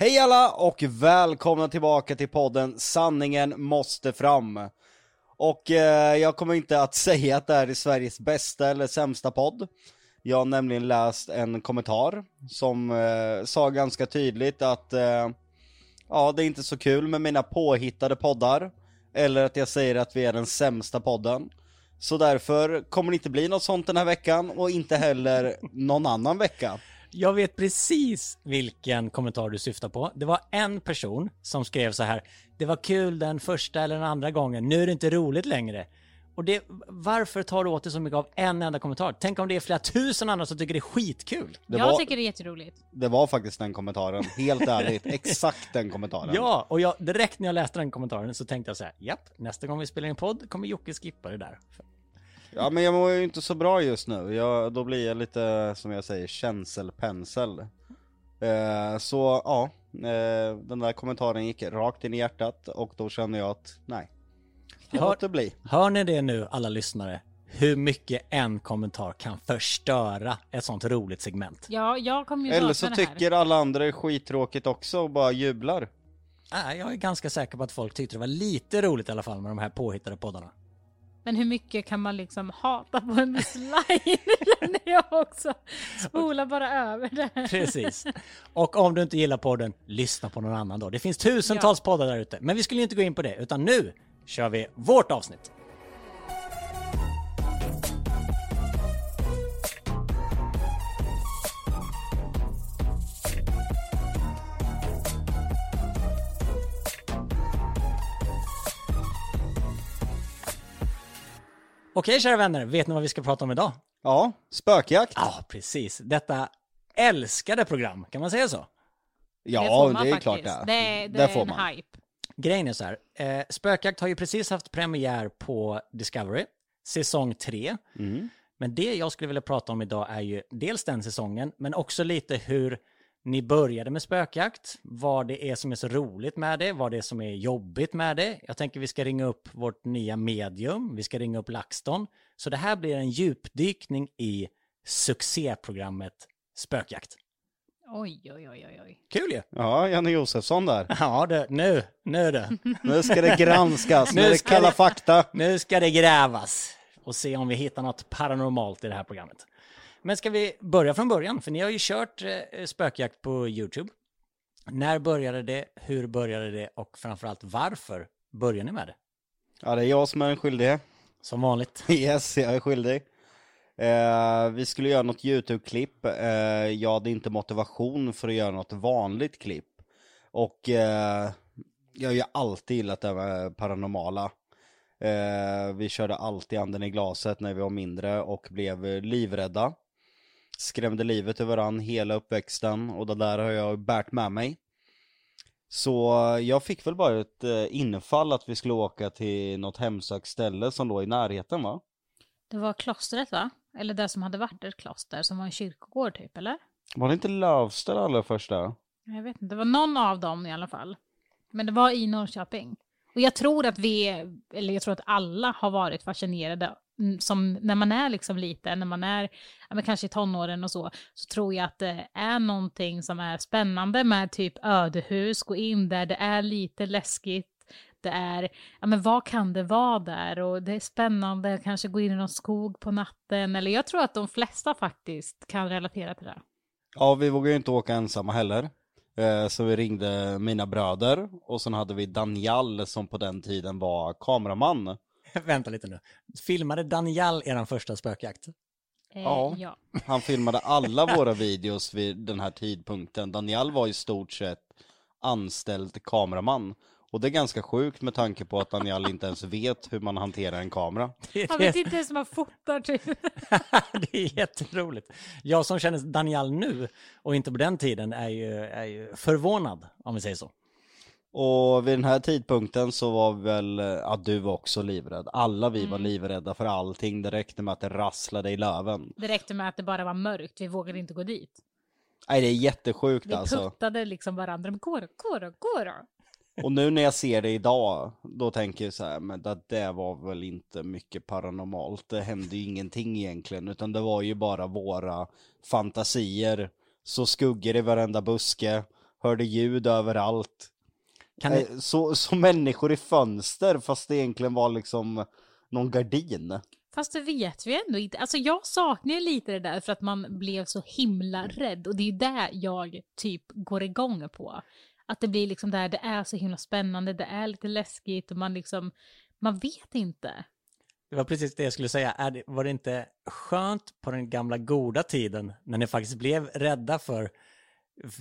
Hej alla och välkomna tillbaka till podden Sanningen måste fram. Och eh, jag kommer inte att säga att det här är Sveriges bästa eller sämsta podd. Jag har nämligen läst en kommentar som eh, sa ganska tydligt att eh, ja, det är inte så kul med mina påhittade poddar. Eller att jag säger att vi är den sämsta podden. Så därför kommer det inte bli något sånt den här veckan och inte heller någon annan vecka. Jag vet precis vilken kommentar du syftar på. Det var en person som skrev så här. Det var kul den första eller den andra gången. Nu är det inte roligt längre. Och det, varför tar du åt dig så mycket av en enda kommentar? Tänk om det är flera tusen andra som tycker det är skitkul. Det jag var, tycker det är jätteroligt. det var faktiskt den kommentaren, helt ärligt, exakt den kommentaren. Ja, och jag, direkt när jag läste den kommentaren så tänkte jag så här. Japp, nästa gång vi spelar in podd kommer Jocke skippa det där. Ja men jag mår ju inte så bra just nu, jag, då blir jag lite, som jag säger, känselpensel. Eh, så ja, eh, den där kommentaren gick rakt in i hjärtat och då känner jag att nej, jag Hör- låter bli. Hör ni det nu alla lyssnare? Hur mycket en kommentar kan förstöra ett sånt roligt segment? Ja, jag kommer ju Eller så det här. tycker alla andra är skittråkigt också och bara jublar. Äh, jag är ganska säker på att folk tyckte det var lite roligt i alla fall med de här påhittade poddarna. Men hur mycket kan man liksom hata på en slide? känner jag också. Spola bara över det. Precis. Och om du inte gillar podden, lyssna på någon annan då. Det finns tusentals poddar där ute. Men vi skulle inte gå in på det, utan nu kör vi vårt avsnitt. Okej kära vänner, vet ni vad vi ska prata om idag? Ja, spökjakt. Ja, precis. Detta älskade program, kan man säga så? Ja, det, får det, är faktiskt. klart det. Det, är- det Det är får en man. hype. Grejen är så här, eh, Spökjakt har ju precis haft premiär på Discovery, säsong 3. Mm. Men det jag skulle vilja prata om idag är ju dels den säsongen, men också lite hur ni började med spökjakt, vad det är som är så roligt med det, vad det är som är jobbigt med det. Jag tänker vi ska ringa upp vårt nya medium, vi ska ringa upp LaxTon. Så det här blir en djupdykning i succéprogrammet Spökjakt. Oj, oj, oj, oj, oj. Kul ju! Ja, Janne Josefsson där. Ja, det, nu, nu du. Nu ska det granskas, nu är det kalla fakta. Nu ska det grävas och se om vi hittar något paranormalt i det här programmet. Men ska vi börja från början? För ni har ju kört eh, spökjakt på YouTube. När började det? Hur började det? Och framförallt varför började ni med det? Ja, det är jag som är den skyldige. Som vanligt. Yes, jag är skyldig. Eh, vi skulle göra något YouTube-klipp. Eh, jag hade inte motivation för att göra något vanligt klipp. Och eh, jag har ju alltid gillat det med paranormala. Eh, vi körde alltid anden i glaset när vi var mindre och blev livrädda. Skrämde livet ur varann hela uppväxten och det där har jag bärt med mig. Så jag fick väl bara ett eh, infall att vi skulle åka till något hemsökt ställe som låg i närheten va? Det var klostret va? Eller det som hade varit ett kloster, som var en kyrkogård typ, eller? Var det inte Lövsta allra första? Jag vet inte, det var någon av dem i alla fall. Men det var i Norrköping. Och jag tror att vi, eller jag tror att alla har varit fascinerade, som när man är liksom liten, när man är ja, men kanske i tonåren och så, så tror jag att det är någonting som är spännande med typ ödehus, gå in där, det är lite läskigt, det är, ja men vad kan det vara där? Och det är spännande, kanske gå in i någon skog på natten, eller jag tror att de flesta faktiskt kan relatera till det. Ja, vi vågar ju inte åka ensamma heller. Eh, så vi ringde mina bröder och sen hade vi Daniel som på den tiden var kameraman. Vänta lite nu. Filmade Daniel eran första spökjakt? Eh, Ja. ja. Han filmade alla våra videos vid den här tidpunkten. Daniel var i stort sett anställd kameraman. Och det är ganska sjukt med tanke på att Daniel inte ens vet hur man hanterar en kamera. Det, Han vet inte ens hur man fotar typ. det är jätteroligt. Jag som känner Daniel nu och inte på den tiden är ju, är ju förvånad, om vi säger så. Och vid den här tidpunkten så var väl, ja du var också livrädd. Alla vi var livrädda för allting. Det räckte med att det rasslade i löven. Det räckte med att det bara var mörkt, vi vågade inte gå dit. Nej det är jättesjukt Vi alltså. puttade liksom varandra, men gå då, gå då, gå då. Och nu när jag ser det idag, då tänker jag så här, men det där var väl inte mycket paranormalt. Det hände ju ingenting egentligen, utan det var ju bara våra fantasier. Så skuggor i varenda buske, hörde ljud överallt. Kan ni, Eh, Så, så människor i fönster fast det egentligen var liksom någon gardin. Fast det vet vi ändå inte. Alltså jag saknar ju lite det där för att man blev så himla rädd. Och det är ju det jag typ går igång på. Att det blir liksom där, det är så himla spännande, det är lite läskigt och man liksom, man vet inte. det var precis det jag skulle säga. Är det, var det inte skönt på den gamla goda tiden när ni faktiskt blev rädda för,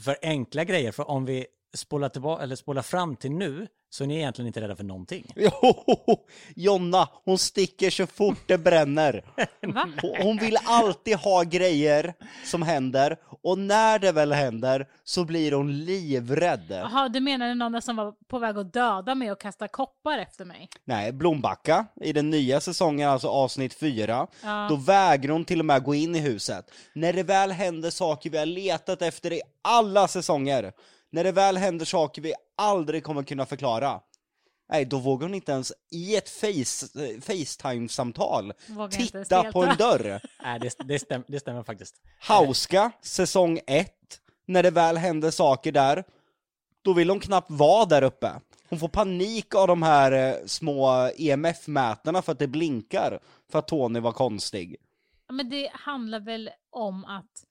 för enkla grejer? För om vi spolar, tillbaka, eller spolar fram till nu så är ni egentligen inte rädda för någonting. Jo, Jonna, hon sticker så fort det bränner. Hon, vill alltid ha grejer som händer och när det väl händer så blir hon livrädd. Jaha, du menade någon som var på väg att döda mig och kasta koppar efter mig? Nej, Blombacka i den nya säsongen, alltså avsnitt 4, Ja. då vägrar hon till och med gå in i huset. När det väl händer saker vi har letat efter i alla säsonger, när det väl händer saker vi aldrig kommer kunna förklara, nej, då vågar hon inte ens i ett face, eh, Facetime-samtal titta på en dörr. Nej, det, det, stäm, det stämmer faktiskt. Hauska, säsong 1, när det väl händer saker där, då vill hon knappt vara där uppe. Hon får panik av de här eh, små EMF-mätarna för att det blinkar, för att Tony var konstig. Ja, Men det handlar väl om att,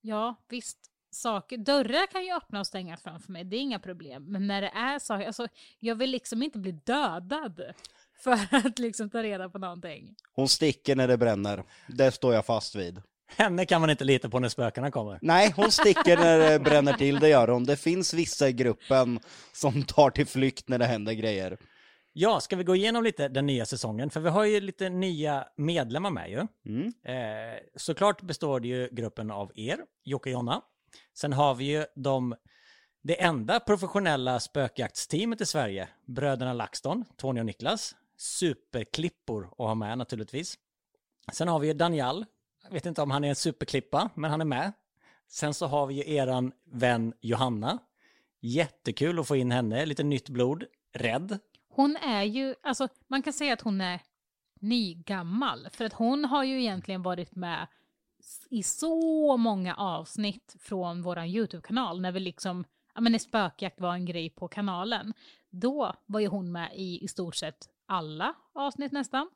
ja visst, saker, dörrar kan ju öppna och stängas framför mig, det är inga problem. Men när det är saker, alltså jag vill liksom inte bli dödad för att liksom ta reda på någonting. Hon sticker när det bränner, det står jag fast vid. Henne kan man inte lita på när spökena kommer. Nej, hon sticker när det bränner till, det gör hon. Det finns vissa i gruppen som tar till flykt när det händer grejer. Ja, ska vi gå igenom lite den nya säsongen? För vi har ju lite nya medlemmar med ju. Mm. Eh, såklart består det ju gruppen av er, Jocke och Jonna. Sen har vi ju de, det enda professionella spökjaktsteamet i Sverige, bröderna LaxTon, Tony och Niklas. Superklippor att ha med naturligtvis. Sen har vi ju Daniel, jag vet inte om han är en superklippa, men han är med. Sen så har vi ju eran vän Johanna. Jättekul att få in henne, lite nytt blod. Rädd. Hon är ju, alltså man kan säga att hon är nygammal. För att hon har ju egentligen varit med i så många avsnitt från våran YouTube-kanal. När vi liksom, ja men när spökjakt var en grej på kanalen. Då var ju hon med i i stort sett alla avsnitt nästan.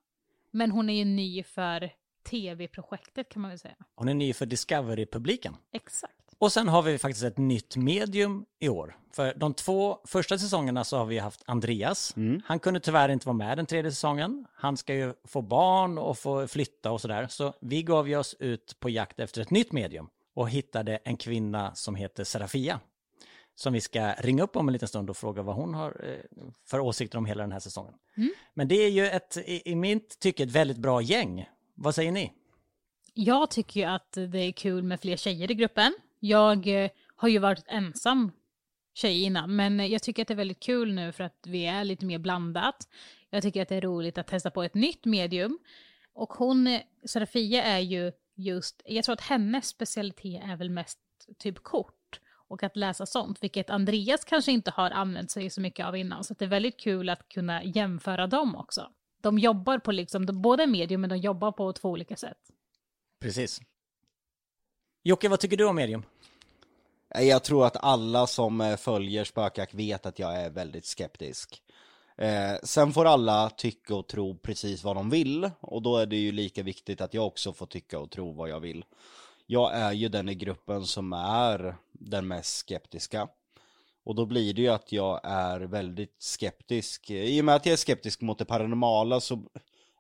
Men hon är ju ny för tv-projektet kan man väl säga. Hon är ny för Discovery-publiken. Exakt. Och sen har vi faktiskt ett nytt medium i år. För de två första säsongerna så har vi haft Andreas. Han kunde tyvärr inte vara med den tredje säsongen. Han ska ju få barn och få flytta och sådär. Så vi gav ju oss ut på jakt efter ett nytt medium och hittade en kvinna som heter Serafia. Som vi ska ringa upp om en liten stund och fråga vad hon har eh, för åsikter om hela den här säsongen. Men det är ju ett, i, i mitt tycke, ett väldigt bra gäng. Vad säger ni? Jag tycker ju att det är kul med fler tjejer i gruppen. Jag eh, har ju varit ensam tjej innan, men eh, jag tycker att det är väldigt kul nu för att vi är lite mer blandat. Jag tycker att det är roligt att testa på ett nytt medium. Och hon, eh, Serafia, är ju just, jag tror att hennes specialitet är väl mest typ kort och att läsa sånt, vilket Andreas kanske inte har använt sig så mycket av innan. Så att det är väldigt kul att kunna jämföra dem också. De jobbar på liksom, de, båda medium, men de jobbar på två olika sätt. Precis. Jocke, vad tycker du om medium? Eh, jag tror att alla som eh, följer spökjakt vet att jag är väldigt skeptisk. Eh, sen får alla tycka och tro precis vad de vill, och då är det ju lika viktigt att jag också får tycka och tro vad jag vill. Jag är ju den i gruppen som är den mest skeptiska. Och då blir det ju att jag är väldigt skeptisk. I och med att jag är skeptisk mot det paranormala så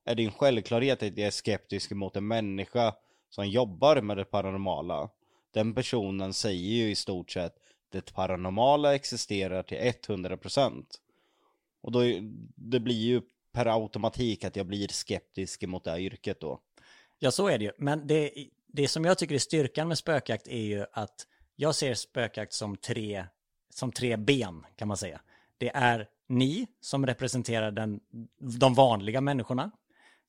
är det en självklarhet att jag är skeptisk mot en människa som jobbar med det paranormala. Den personen säger ju i stort sett det paranormala existerar till 100%. Och då, det blir ju per automatik att jag blir skeptisk mot det här yrket då. Ja, så är det ju. Men det, det som jag tycker är styrkan med spökjakt är ju att jag ser spökjakt som tre, som tre ben, kan man säga. Det är ni som representerar den, de vanliga människorna.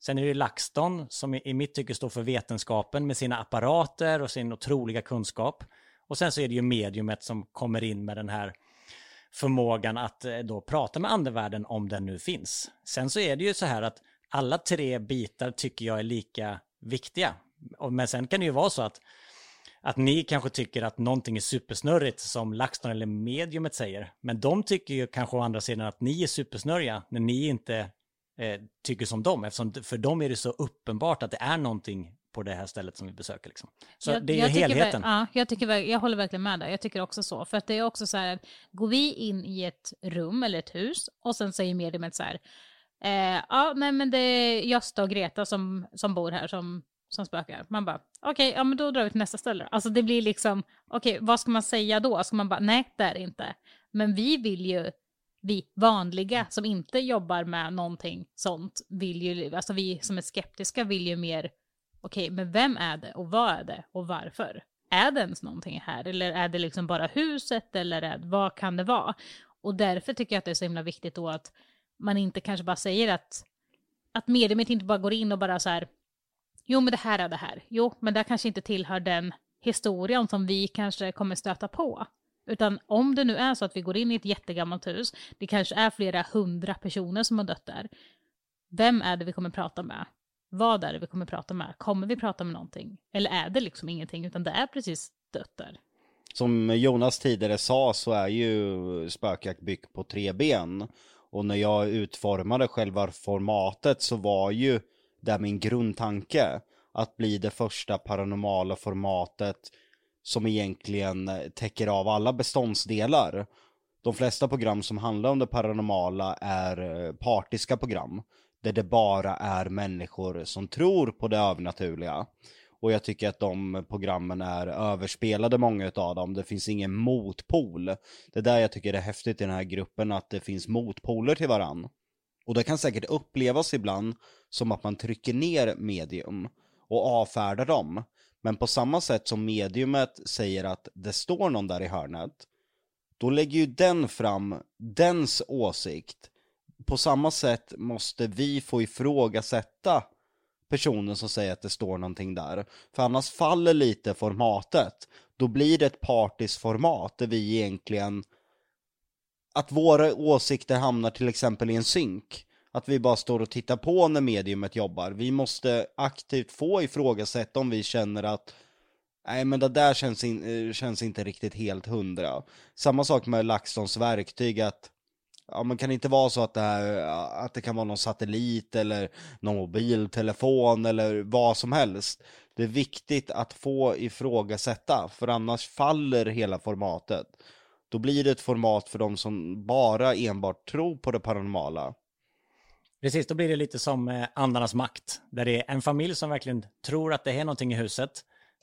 Sen är det LaxTon som i, mitt tycke står för vetenskapen med sina apparater och sin otroliga kunskap. Och sen så är det ju mediumet som kommer in med den här förmågan att eh, då prata med andevärlden om den nu finns. Sen så är det ju så här att alla tre bitar tycker jag är lika viktiga. Men sen kan det ju vara så att, att ni kanske tycker att någonting är supersnurrigt som LaxTon eller mediumet säger. Men de tycker ju kanske å andra sidan att ni är supersnurriga när ni inte eh, tycker som dem. Eftersom för dem är det så uppenbart att det är någonting på det här stället som vi besöker. Liksom. Så Jag- det är jag ju tycker helheten. Ja, jag, tycker, jag håller verkligen med där. Jag tycker också så. För att det är också så här, att går vi in i ett rum eller ett hus och sen säger mediumet så här, eh, ja, nej men det är Gösta och Greta som, som bor här som, som spökar. Man bara, okej, ja men då drar vi till nästa ställe. Alltså det blir liksom, okej, vad ska man säga då? Ska man bara, nej det är det inte. Men vi vill ju, vi vanliga som inte jobbar med någonting sånt, vill ju, alltså vi som är skeptiska vill ju mer okej, men vem är det och vad är det och varför? Är det ens någonting här eller är det liksom bara huset eller är, vad kan det vara? Och därför tycker jag att det är så himla viktigt då att man inte kanske bara säger att, att mediumet inte bara går in och bara så här, jo men det här är det här, jo men det kanske inte tillhör den historien som vi kanske kommer stöta på. Utan om det nu är så att vi går in i ett jättegammalt hus, det kanske är flera hundra personer som har dött där. Vem är det vi kommer prata med? Vad är det vi kommer prata med? Kommer vi prata med någonting? Eller är det liksom ingenting, utan det är precis dött där? Som Jonas tidigare sa så är ju spökjakt byggt på tre ben. Och när jag utformade själva formatet så var ju det min grundtanke. Att bli det första paranormala formatet som egentligen eh, täcker av alla beståndsdelar. De flesta program som handlar om det paranormala är eh, partiska program. Där det bara är människor som tror på det övernaturliga. Och jag tycker att de programmen är överspelade, många av dem. Det finns ingen motpol. Det är där jag tycker det är häftigt i den här gruppen, att det finns motpoler till varann. Och det kan säkert upplevas ibland som att man trycker ner medium och avfärdar dem. Men på samma sätt som mediumet säger att det står någon där i hörnet, då lägger ju den fram dens åsikt. På samma sätt måste vi få ifrågasätta personen som säger att det står någonting där. För annars faller lite formatet. Då blir det ett partiskt format där vi egentligen att våra åsikter hamnar till exempel i en synk. Att vi bara står och tittar på när mediumet jobbar. Vi måste aktivt få ifrågasätta om vi känner att Nej men det där känns, in, eh, känns inte riktigt helt hundra. Samma sak med LaxTons verktyg att Ja men kan det inte vara så att det här, eh, att det kan vara någon satellit eller någon mobiltelefon eller vad som helst. Det är viktigt att få ifrågasätta, för annars faller hela formatet. Då blir det ett format för de som bara enbart tror på det paranormala. Precis, då blir det lite som eh, andarnas makt. Där det är en familj som verkligen tror att det är någonting i huset.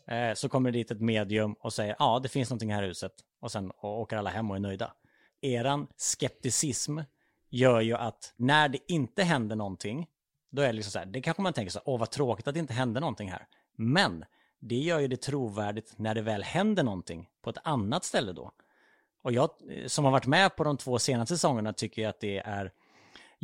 Eh, så kommer det dit ett medium och säger ja, det finns någonting här i huset. Och sen åker alla hem och är nöjda. Eran skepticism gör ju att när det inte händer någonting, då är det liksom så här, det kanske man tänker så här, åh vad tråkigt att det inte hände någonting här. Men det gör ju det trovärdigt när det väl händer någonting på ett annat ställe då. Och jag eh, som har varit med på de två senaste säsongerna tycker ju att det är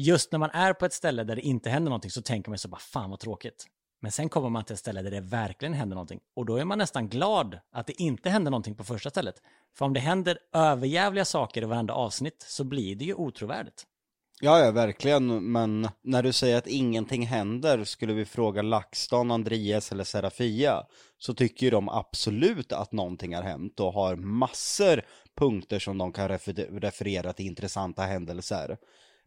just när man är på ett ställe där det inte händer någonting så tänker man så bara fan vad tråkigt. Men sen kommer man till ett ställe där det verkligen händer någonting och då är man nästan glad att det inte händer någonting på första stället. För om det händer överjävliga saker i varenda avsnitt så blir det ju otrovärdigt. Ja, ja, verkligen. Men när du säger att ingenting händer, skulle vi fråga LaxTon, Andreas eller Serafia, så tycker ju de absolut att någonting har hänt och har massor punkter som de kan refer- referera till intressanta händelser.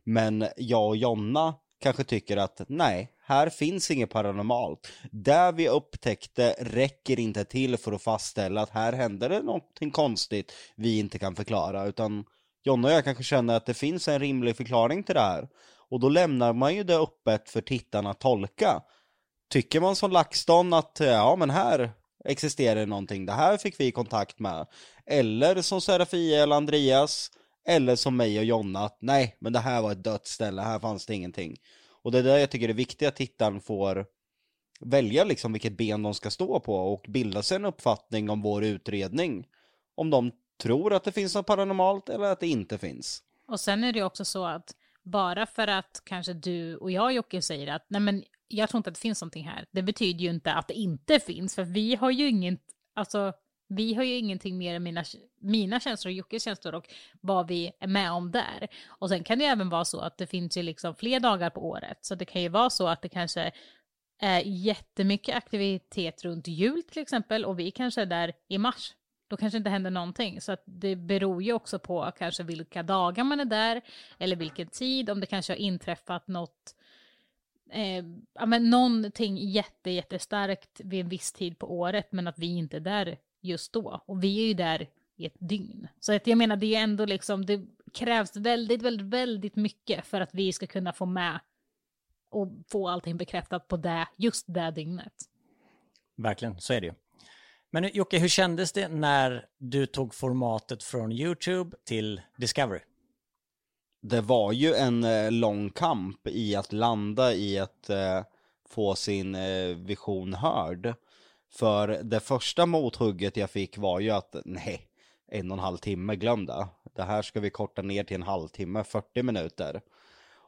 Men jag och Jonna kanske tycker att nej, här finns inget paranormalt. Där vi upptäckte räcker inte till för att fastställa att här händer det någonting konstigt vi inte kan förklara, utan Jonna och jag kanske känner att det finns en rimlig förklaring till det här. Och då lämnar man ju det öppet för tittarna att tolka. Tycker man som LaxTon att ja men här existerar det någonting, det här fick vi kontakt med. Eller som Serafia eller Andreas, eller som mig och Jonna att nej men det här var ett dött ställe, här fanns det ingenting. Och det är där jag tycker det är viktigt att tittaren får välja liksom vilket ben de ska stå på och bilda sig en uppfattning om vår utredning. Om de tror att det finns något paranormalt eller att det inte finns. Och sen är det också så att bara för att kanske du och jag Jocke säger att nej men jag tror inte att det finns någonting här. Det betyder ju inte att det inte finns, för vi har ju inget, alltså vi har ju ingenting mer än mina, mina känslor och Jockes känslor och vad vi är med om där. Och sen kan det ju även vara så att det finns ju liksom fler dagar på året, så det kan ju vara så att det kanske är jättemycket aktivitet runt jul till exempel och vi kanske är där i mars. Då kanske inte händer någonting. Så att det beror ju också på kanske vilka dagar man är där eller vilken tid, om det kanske har inträffat något eh, ja, men någonting jätte, jättestarkt vid en viss tid på året, men att vi inte är där just då. Och vi är ju där i ett dygn. Så att jag menar, det är ändå liksom, det krävs väldigt, väldigt, väldigt mycket för att vi ska kunna få med och få allting bekräftat på det, just det dygnet. Verkligen, så är det ju. Men Jocke, hur kändes det när du tog formatet från YouTube till Discovery? Det var ju en eh, lång kamp i att landa i att eh, få sin eh, vision hörd. För det första mothugget jag fick var ju att nej, en och en halv timme, glöm det. Det här ska vi korta ner till en halvtimme, 40 minuter.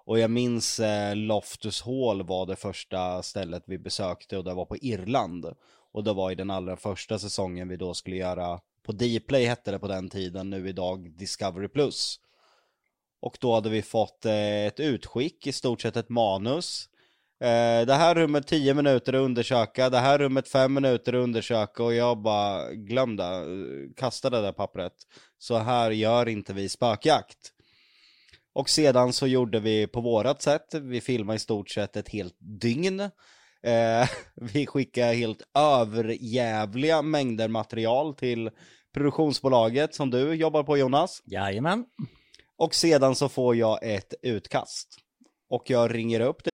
Och jag minns eh, Loftus Hall var det första stället vi besökte och det var på Irland. Och det var i den allra första säsongen vi då skulle göra på Dplay hette det på den tiden, nu idag Discovery Plus. Och då hade vi fått eh, ett utskick, i stort sett ett manus. Eh, det här rummet 10 minuter att undersöka, det här rummet 5 minuter att undersöka och jag bara glömde, kasta det där pappret. Så här gör inte vi spökjakt. Och sedan så gjorde vi på vårat sätt, vi filmade i stort sett ett helt dygn. Eh, vi skickade helt överjävliga mängder material till produktionsbolaget som du jobbar på Jonas. Jajamän. Och sedan så får jag ett utkast. Och jag ringer upp det.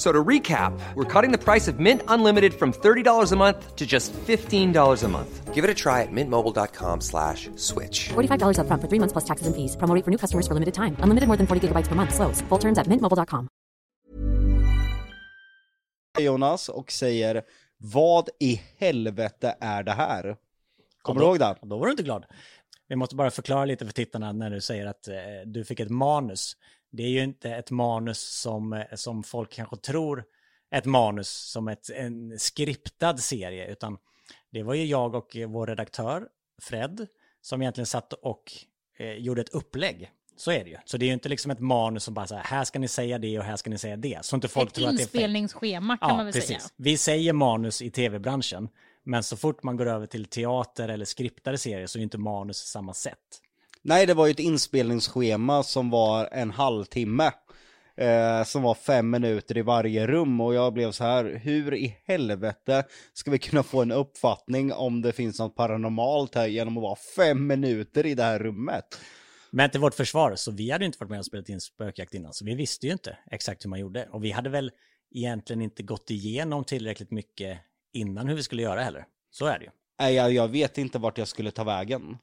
So to recap, we're cutting the price of Mint Unlimited from $30 a month to just $15 a month. Give it a try at mintmobile.com slash switch. $45 upfront for three months plus taxes and fees. Promo for new customers for limited time. Unlimited more than 40 gigabytes per month. Slows. Full terms at mintmobile.com. Jonas och säger Vad i helvete är det här? Kommer du ihåg det? Då var du inte glad. Vi måste bara förklara lite för tittarna när du säger att eh, du fick ett manus. Det är ju inte ett manus som, eh, som folk kanske tror ett manus som ett, en skriptad serie, utan det var ju jag och eh, vår redaktör Fred som egentligen satt och eh, gjorde ett upplägg. Så är det ju. Så det är ju inte liksom ett manus som bara så här, här ska ni säga det och här ska ni säga det. Så inte folk Ett tror att det är fel. inspelningsschema kan man väl precis. säga. Vi säger manus i tv-branschen, men så fort man går över till teater eller skriptade serier så är inte manus samma sätt. Nej, det var ju ett inspelningsschema som var en halvtimme. Eh, som var fem minuter i varje rum och jag blev så här, hur i helvete ska vi kunna få en uppfattning om det finns något paranormalt här genom att vara fem minuter i det här rummet? Men till vårt försvar, så vi hade ju inte varit med och spelat in spökjakt innan, så vi visste ju inte exakt hur man gjorde. Och vi hade väl egentligen inte gått igenom tillräckligt mycket innan hur vi skulle göra heller. Så är det ju. Nej, jag, jag vet inte vart jag skulle ta vägen.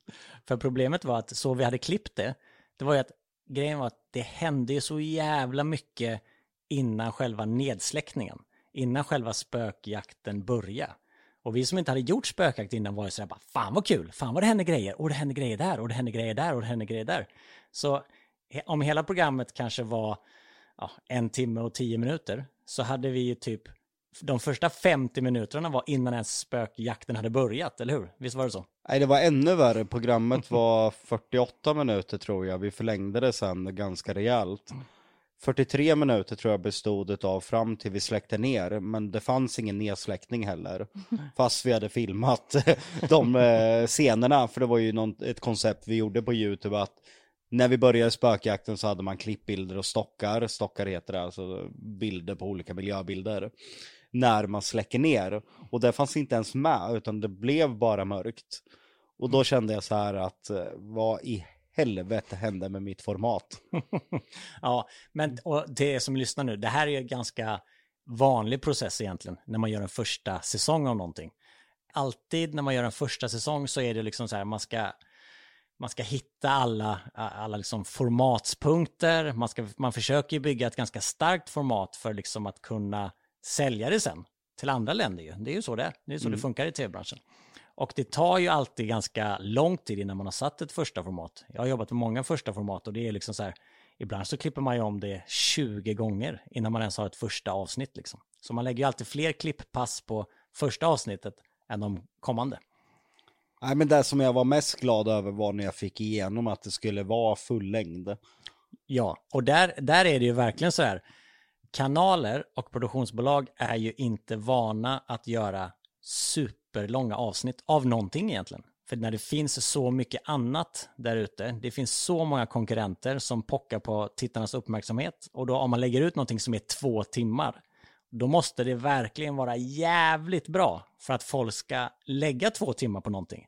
För problemet var att så vi hade klippt det, det var ju att grejen var att det hände ju så jävla mycket innan själva nedsläckningen. Innan själva spökjakten började. Och vi som inte hade gjort spökjakt innan var ju sådär bara, fan vad kul, fan vad det händer grejer, och det händer grejer där, och det händer grejer där, och det händer grejer där. Så om hela programmet kanske var ja, en timme och tio minuter, så hade vi ju typ, de första 50 minuterna var innan ens spökjakten hade börjat, eller hur? Visst var det så? Nej, det var ännu värre. Programmet var 48 minuter tror jag. Vi förlängde det sen ganska rejält. 43 minuter tror jag bestod det av fram till vi släckte ner, men det fanns ingen nedsläckning heller. Fast vi hade filmat de eh, scenerna, för det var ju någon, ett koncept vi gjorde på YouTube att när vi började spökjakten så hade man klippbilder och stockar, stockar heter det, alltså bilder på olika miljöbilder, när man släcker ner. Och det fanns inte ens med, utan det blev bara mörkt. Och då kände jag så här att, eh, vad i helvete hände med mitt format? Ja, men och det som lyssnar nu, det här är ju en ganska vanlig process egentligen när man gör en första säsong av någonting. Alltid när man gör en första säsong så är det liksom så här, man ska, man ska hitta alla, alla liksom formatspunkter, man, ska, man försöker bygga ett ganska starkt format för liksom att kunna sälja det sen till andra länder ju. Det är ju så det är, det är så det funkar i tv-branschen. Och det tar ju alltid ganska lång tid innan man har satt ett första format. Jag har jobbat med många första format och det är liksom så här, ibland så klipper man ju om det 20 gånger innan man ens har ett första avsnitt liksom. Så man lägger ju alltid fler klipppass på första avsnittet än de kommande. Nej men det som jag var mest glad över var när jag fick igenom att det skulle vara full längd. Ja, och där, där är det ju verkligen så här. Kanaler och produktionsbolag är ju inte vana att göra superlånga avsnitt av någonting egentligen. För när det finns så mycket annat där ute, det finns så många konkurrenter som pockar på tittarnas uppmärksamhet och då om man lägger ut någonting som är två timmar, då måste det verkligen vara jävligt bra för att folk ska lägga två timmar på någonting.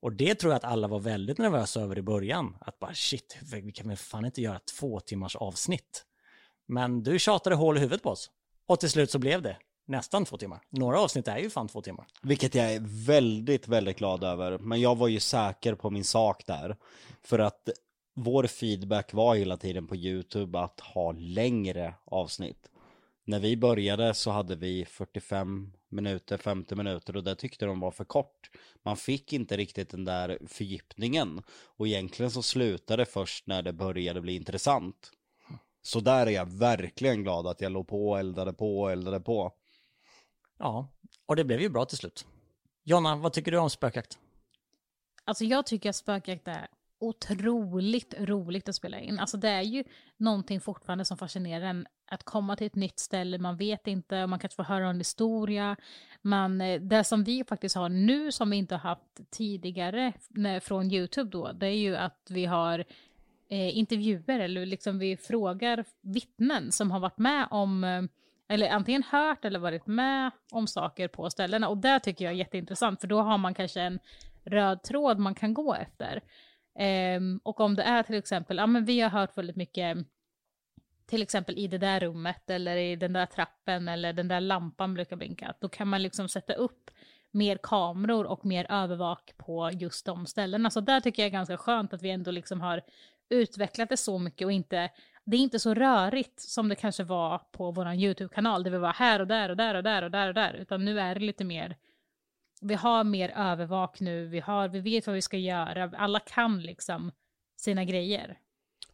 Och det tror jag att alla var väldigt nervösa över i början. Att bara shit, vi kan väl fan inte göra två timmars avsnitt. Men du tjatade hål i huvudet på oss. Och till slut så blev det nästan två timmar. Några avsnitt är ju fan två timmar. Vilket jag är väldigt, väldigt glad över. Men jag var ju säker på min sak där. För att vår feedback var hela tiden på YouTube att ha längre avsnitt. När vi började så hade vi 45 minuter, 50 minuter och det tyckte de var för kort. Man fick inte riktigt den där fördjupningen. Och egentligen så slutade det först när det började bli intressant. Så där är jag verkligen glad att jag låg på, eldade på, eldade på. Ja, och det blev ju bra till slut. Jonna, vad tycker du om spökjakt? Alltså jag tycker att spökjakt är otroligt roligt att spela in. Alltså det är ju någonting fortfarande som fascinerar en. Att komma till ett nytt ställe, man vet inte, man kanske får höra en historia. Man, eh, det som vi faktiskt har nu som vi inte har haft tidigare när, från YouTube då, det är ju att vi har eh, intervjuer eller liksom vi frågar vittnen som har varit med om eh, eller antingen hört eller varit med om saker på ställena. Och det tycker jag är jätteintressant, för då har man kanske en röd tråd man kan gå efter. Um, och om det är till exempel, ja men vi har hört väldigt mycket, till exempel i det där rummet eller i den där trappen eller den där lampan brukar blinka, då kan man liksom sätta upp mer kameror och mer övervak på just de ställena. Så där tycker jag är ganska skönt att vi ändå liksom har utvecklat det så mycket och inte, det är inte så rörigt som det kanske var på vår YouTube-kanal där vi var här och där och där och där och där och där, utan nu är det lite mer vi har mer övervak nu, vi, har, vi vet vad vi ska göra, alla kan liksom sina grejer.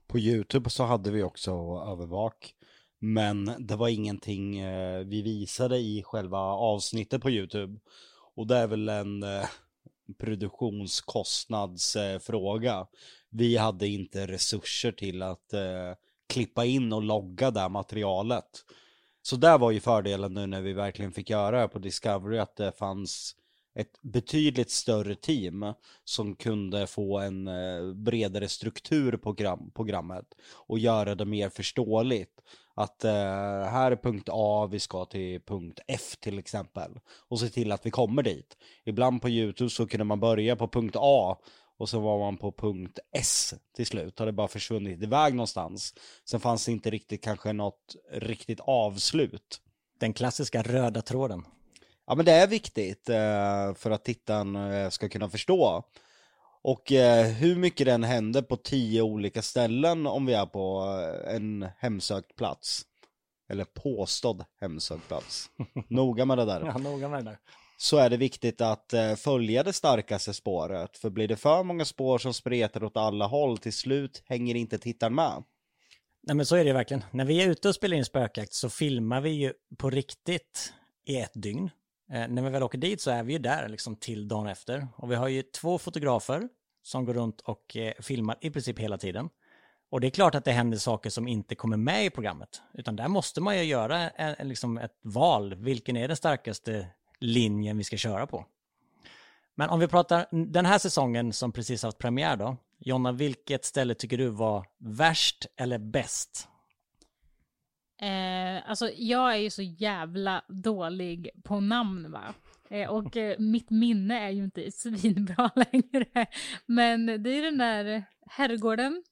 På YouTube så hade vi också övervak. Men det var ingenting eh, vi visade i själva avsnittet på YouTube. Och det är väl en eh, produktionskostnadsfråga. Eh, vi hade inte resurser till att eh, klippa in och logga det här materialet. Så där var ju fördelen nu när vi verkligen fick göra det på Discovery att det fanns ett betydligt större team som kunde få en eh, bredare struktur på programmet och göra det mer förståeligt. Att eh, här är punkt A, vi ska till punkt F till exempel. Och se till att vi kommer dit. Ibland på YouTube så kunde man börja på punkt A och så var man på punkt S till slut. Har det bara försvunnit iväg någonstans. Sen fanns det inte riktigt kanske något riktigt avslut. Den klassiska röda tråden. Ja men det är viktigt eh, för att tittaren eh, ska kunna förstå. Och eh, hur mycket den händer på tio olika ställen om vi är på en hemsökt plats. Eller påstådd hemsökt plats. noga med det där. Ja, noga med det där. Så är det viktigt att eh, följa det starkaste spåret. För blir det för många spår som spretar åt alla håll, till slut hänger inte tittaren med. Nej men så är det verkligen. När vi är ute och spelar in spökjakt så filmar vi ju på riktigt i ett dygn. Eh, när vi väl åker dit så är vi ju där liksom till dagen efter. Och vi har ju två fotografer som går runt och eh, filmar i princip hela tiden. Och det är klart att det händer saker som inte kommer med i programmet. Utan där måste man ju göra en, en, liksom ett val. Vilken är den starkaste linjen vi ska köra på? Men om vi pratar den här säsongen som precis haft premiär då. Jonna, vilket ställe tycker du var värst eller bäst? Eh, alltså jag är ju så jävla dålig på namn va. Eh, och eh, mitt minne är ju inte svinbra längre. Men det är den där herrgården.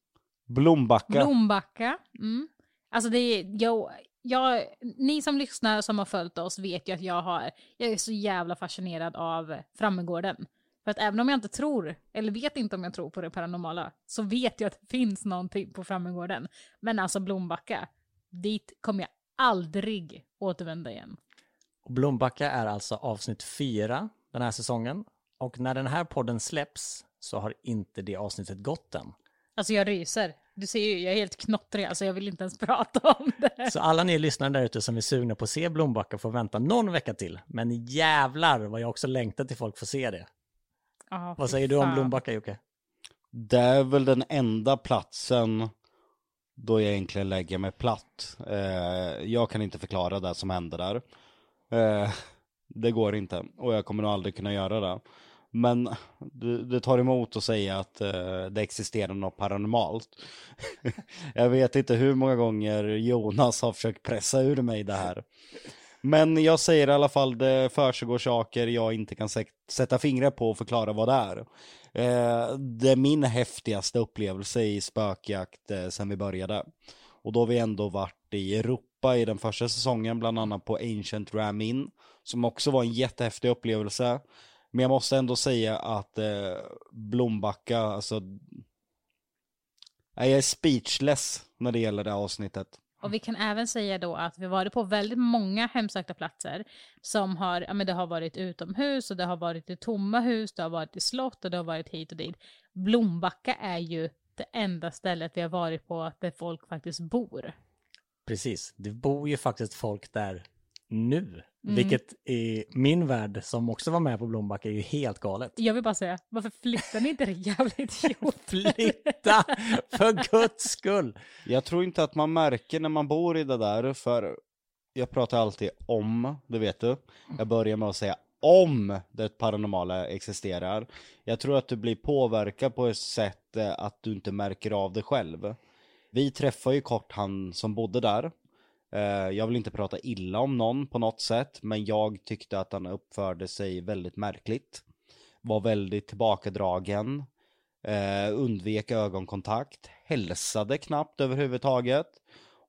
Blombacka. Blombacka. Mm. Alltså det är, jag, jag, ni som lyssnar som har följt oss vet ju att jag har, jag är så jävla fascinerad av Frammegården. För att även om jag inte tror, eller vet inte om jag tror på det paranormala, så vet jag att det finns någonting på Frammegården. Men alltså Blombacka, Dit kommer jag aldrig återvända igen. Och Blombacka är alltså avsnitt fyra den här säsongen. Och när den här podden släpps så har inte det avsnittet gått än. Alltså jag ryser. Du ser ju, jag är helt knottrig, alltså jag vill inte ens prata om det. Så alla ni lyssnare där ute som är sugna på att se Blombacka får vänta någon vecka till. Men jävlar vad jag också längtar till folk får se det. Ja, Vad säger du om. Blombacka Jocke? Det är väl den enda platsen då jag egentligen lägger mig platt. Eh, jag kan inte förklara det som hände där. Eh, det går inte och jag kommer nog aldrig kunna göra det. Men det, det tar emot att säga att eh, det existerar något paranormalt. jag vet inte hur många gånger Jonas har försökt pressa ur mig det här. Men jag säger i alla fall det försiggår saker jag inte kan sätta fingret på och förklara vad det är. Eh, det är min häftigaste upplevelse i spökjakt eh, sedan vi började. Och då har vi ändå varit i Europa i den första säsongen, bland annat på Ancient Ram Inn, som också var en jättehäftig upplevelse. Men jag måste ändå säga att eh, Blombacka, alltså... Jag är speechless när det gäller det här avsnittet. Och vi kan även säga då att vi har varit på väldigt många hemsökta platser som har, ja men det har varit utomhus och det har varit i tomma hus, det har varit i slott och det har varit hit och dit. Blombacka är ju det enda stället vi har varit på där folk faktiskt bor. Precis, det bor ju faktiskt folk där nu. Mm. Vilket i min värld, som också var med på Blombacka, är ju helt galet. Jag vill bara säga, varför flyttar ni inte det jävla idiot? Flytta! För guds skull! Jag tror inte att man märker när man bor i det där, för jag pratar alltid om, det vet du. Jag börjar med att säga om det paranormala existerar. Jag tror att du blir påverkad på ett sätt eh, att du inte märker av det själv. Vi träffade ju kort han som bodde där. Eh, jag vill inte prata illa om någon på något sätt, men jag tyckte att han uppförde sig väldigt märkligt. Var väldigt tillbakadragen, eh, undvek ögonkontakt, hälsade knappt överhuvudtaget.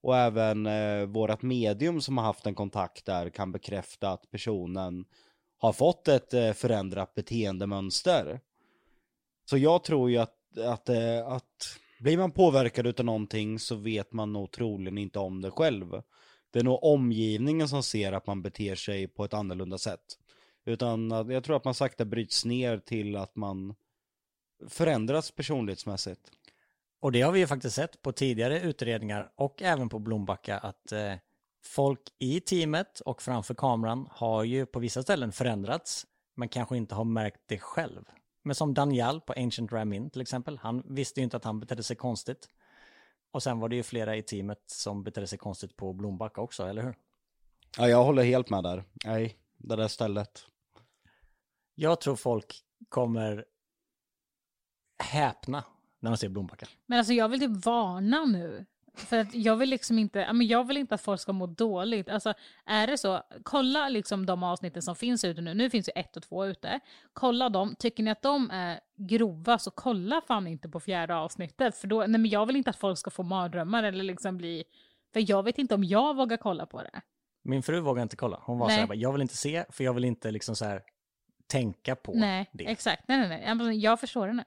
Och även eh, vårat medium som har haft en kontakt där kan bekräfta att personen har fått ett eh, förändrat beteendemönster. Så jag tror ju att, att, eh, att blir man påverkad utav någonting så vet man nog troligen inte om det själv. Det är nog omgivningen som ser att man beter sig på ett annorlunda sätt. Utan jag tror att man sakta bryts ner till att man förändras personlighetsmässigt. Och det har vi ju faktiskt sett på tidigare utredningar och även på Blombacka att eh, folk i teamet och framför kameran har ju på vissa ställen förändrats men kanske inte har märkt det själv. Men som Daniel på Ancient Ramin till exempel, han visste ju inte att han betedde sig konstigt. Och sen var det ju flera i teamet som betedde sig konstigt på Blombacka också, eller hur? Ja, jag håller helt med där. Nej, det där stället. Jag tror folk kommer häpna när de ser Blombacka. Men alltså jag vill typ varna nu. För att jag vill liksom inte, men jag vill inte att folk ska må dåligt. Alltså är det så, kolla liksom de avsnitten som finns ute nu. Nu finns ju ett och två ute. Kolla dem, tycker ni att de är grova så kolla fan inte på fjärde avsnittet. För då, nej men jag vill inte att folk ska få mardrömmar eller liksom bli, för jag vet inte om jag vågar kolla på det. Min fru vågar inte kolla. Hon var Nej. så här, jag vill inte se, för jag vill inte liksom så här tänka på Nej, det. exakt. Nej, nej, nej. Jag förstår det nu.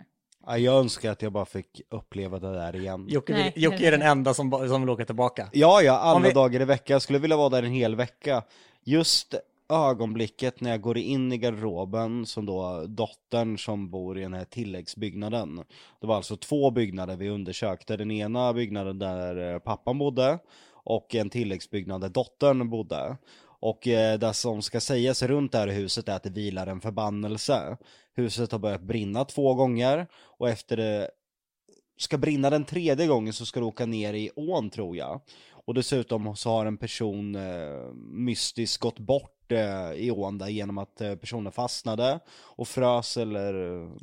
Ja, jag önskar att jag bara fick uppleva det där igen. Jocke, Nej, vill, Jocke är den enda som, som vill åka tillbaka. Ja, ja, alla vi- dagar i veckan. Jag skulle vilja vara där en hel vecka. Just ögonblicket när jag går in i garderoben som då dottern som bor i den här tilläggsbyggnaden. Det var alltså två byggnader vi undersökte. Den ena byggnaden där eh, pappan bodde och en tilläggsbyggnad där dottern bodde. Och eh, det som ska sägas runt det här huset är att det vilar en förbannelse. Huset har börjat brinna två gånger och efter det ska brinna den tredje gången så ska du åka ner i ån tror jag. Och dessutom så har en person eh, mystiskt gått bort eh, i ån där genom att eh, personen fastnade och frös eller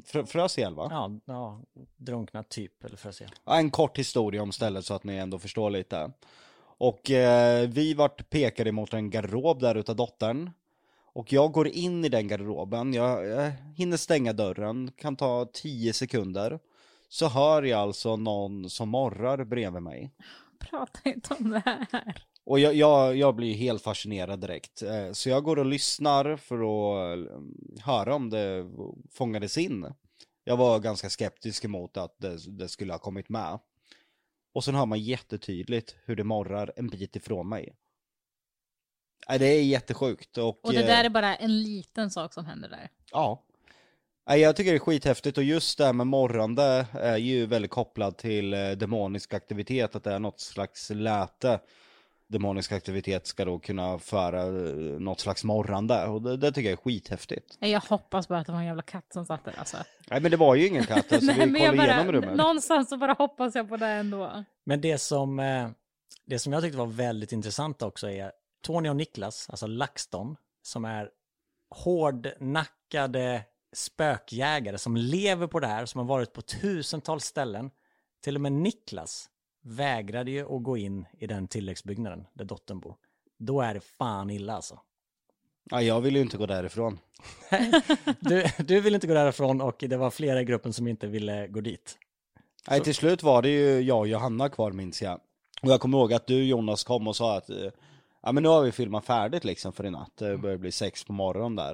frö, frös ihjäl va? Ja, ja, drunkna typ, eller se. Ja, en kort historia om stället så att ni ändå förstår lite. Och eh, vi vart pekade mot en garderob där utav dottern. Och jag går in i den garderoben, jag, jag hinner stänga dörren, kan ta 10 sekunder. Så hör jag alltså någon som morrar bredvid mig. Prata inte om det här. Och jag, jag, jag blir helt fascinerad direkt. Eh, Så jag går och lyssnar för att eh, höra om det fångades in. Jag var ganska skeptisk emot att det, det skulle ha kommit med. Och sen hör man jättetydligt hur det morrar en bit ifrån mig. Nej, Det är jättesjukt. Och, Och det eh, där är bara en liten sak som händer där. Ja. Nej, jag tycker det är skithäftigt och just det här med morrande är ju väldigt kopplat till eh, demonisk aktivitet, att det är något slags läte. Demonisk aktivitet ska då kunna föra eh, något slags morrande och det, det tycker jag är skithäftigt. Nej, Jag hoppas bara att det var en jävla katt som satt där alltså. Nej men det var ju ingen katt, alltså, vi men jag kollade bara, igenom rummet. någonstans så bara hoppas jag på det ändå. Men det som, eh, det som jag tyckte var väldigt intressant också är Tony och Niklas, alltså LaxTon, som är hårdnackade spökjägare som lever på det här, som har varit på tusentals ställen. Till och med Niklas vägrade ju att gå in i den tilläggsbyggnaden där dottern bor. Då är det fan illa alltså. Ja, jag vill ju inte gå därifrån. Du, du vill inte gå därifrån och det var flera i gruppen som inte ville gå dit. Nej, till slut var det ju jag och Johanna kvar minns jag. Och jag kommer ihåg att du Jonas kom och sa att eh, ja men nu har vi filmat färdigt liksom för i natt. Det börjar bli sex på morgonen där.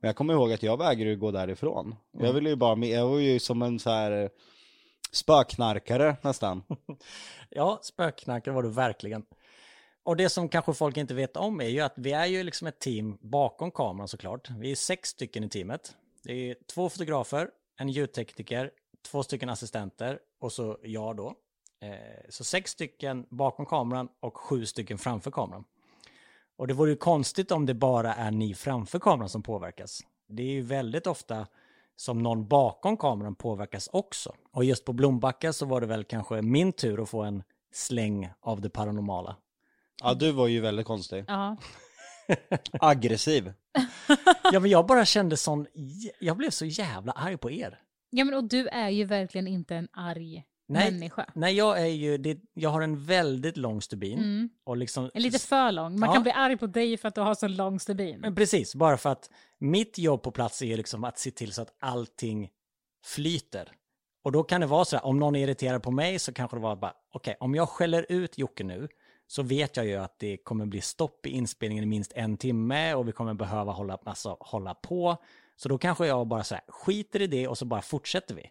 Men jag kommer ihåg att jag vägrade gå därifrån. Jag ville ju bara, jag var ju som en så här spöknarkare nästan. Ja, spökknarkare var du verkligen. Och det som kanske folk inte vet om är ju att vi är ju liksom ett team bakom kameran såklart. Vi är sex stycken i teamet. Det är två fotografer, en ljudtekniker, två stycken assistenter och så jag då. Eh, så sex stycken bakom kameran och sju stycken framför kameran. Och det vore ju konstigt om det bara är ni framför kameran som påverkas. Det är ju väldigt ofta som någon bakom kameran påverkas också. Och just på Blombacka så var det väl kanske min tur att få en släng av det paranormala. Ja, du var ju väldigt konstig. Ja. Aggressiv. Ja men jag bara kände sån, jag blev så jävla arg på er. ja, men och du är ju verkligen inte en arg Nej, människa. nej jag är ju, det, jag har en väldigt lång stubin. Och liksom, En lite för lång. Man Ja. kan bli arg på dig för att du har så lång stubin. Men precis, bara för att mitt jobb på plats är liksom att se till så att allting flyter. Och då kan det vara så här, om någon är irriterad på mig så kanske det var bara, okej, om jag skäller ut Jocke nu så vet jag ju att det kommer bli stopp i inspelningen i minst en timme och vi kommer behöva hålla, alltså, hålla på. Så då kanske jag bara så här, skiter i det och så bara fortsätter vi.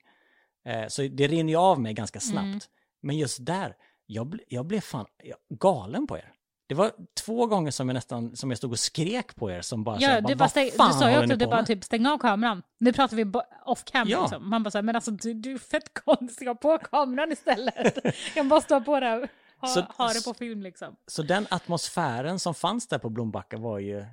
Eh, så det rinner ju av mig ganska snabbt. Men just där, jag, jag blev fan jag, galen på er. Det var två gånger som jag nästan, som jag stod och skrek på er som bara så Ja, här, du, vad bara stäng, fan du sa ju också att du bara med? typ stäng av kameran. Nu pratar vi off cam Ja. liksom. Man bara såhär, men alltså du, du är fett konstig, ha på kameran istället. jag bara stå på det, ha, Så- ha det på film liksom. Så den atmosfären som fanns där på Blombacka var ju,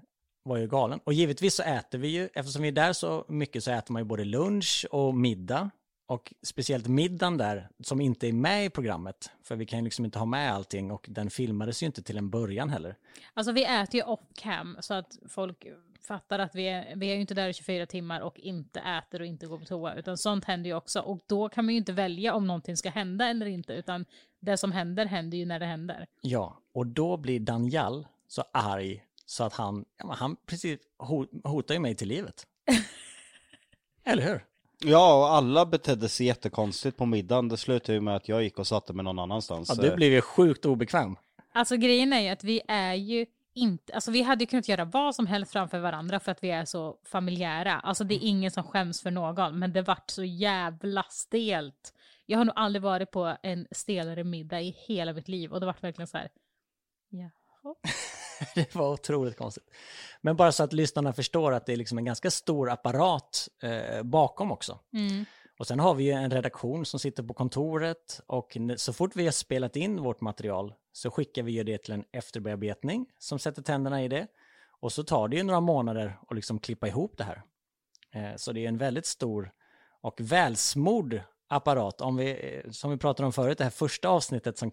var ju galen. Och givetvis så äter vi ju, eftersom vi är där så mycket så äter man ju både lunch och middag. Och speciellt middagen där, som inte är med i programmet. För vi kan ju liksom inte ha med allting och den filmades ju inte till en början heller. Alltså vi äter ju off cam så att folk fattar att vi är, vi är ju inte där i 24 timmar och inte äter och inte går på toa. Utan sånt händer ju också. Och då kan man ju inte välja om någonting ska hända eller inte. Utan det som händer händer ju när det händer. Ja, och då blir Danjal så arg så att han, han precis ho- hotar ju mig till livet. Eller hur? Ja, och alla betedde sig jättekonstigt på middagen. Det slutade ju med att jag gick och satte mig någon annanstans. Ja, du blev ju sjukt obekväm. Alltså grejen är ju att vi är ju inte, alltså vi hade ju kunnat göra vad som helst framför varandra för att vi är så familjära. Alltså det är ingen som skäms för någon, men det vart så jävla stelt. Jag har nog aldrig varit på en stelare middag i hela mitt liv och det vart verkligen så här. Jaha. Det var otroligt konstigt. Men bara så att lyssnarna förstår att det är liksom en ganska stor apparat eh, bakom också. Och sen har vi ju en redaktion som sitter på kontoret och så fort vi har spelat in vårt material så skickar vi ju det till en efterbearbetning som sätter tänderna i det. Och så tar det ju några månader att liksom klippa ihop det här. Eh, så det är en väldigt stor och välsmord apparat. Om vi, eh, som vi pratade om förut, det här första avsnittet som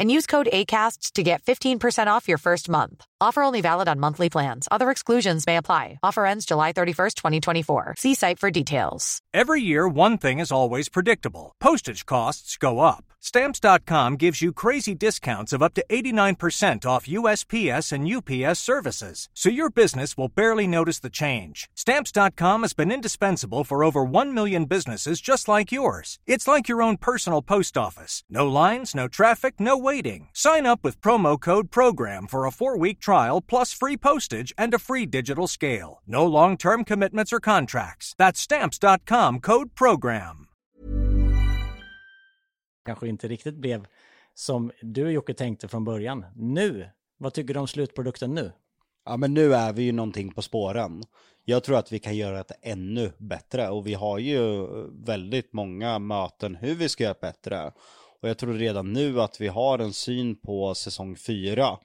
and use code ACAST to get 15% off your first month. Offer only valid on monthly plans. Other exclusions may apply. Offer ends July 31st, 2024. See site for details. Every year, one thing is always predictable postage costs go up. Stamps.com gives you crazy discounts of up to 89% off USPS and UPS services, so your business will barely notice the change. Stamps.com has been indispensable for over 1 million businesses just like yours. It's like your own personal post office. No lines, no traffic, no waiting. Sign up with promo code PROGRAM for a four week trial plus free postage and a free digital scale. No long term commitments or contracts. That's Stamps.com code PROGRAM. kanske inte riktigt blev som du Jocke tänkte från början. Nu, vad tycker du om slutprodukten nu? Ja men nu är vi ju någonting på spåren. Jag tror att vi kan göra det ännu bättre och vi har ju väldigt många möten hur vi ska göra det bättre. Och jag tror redan nu att vi har en syn på säsong fyra,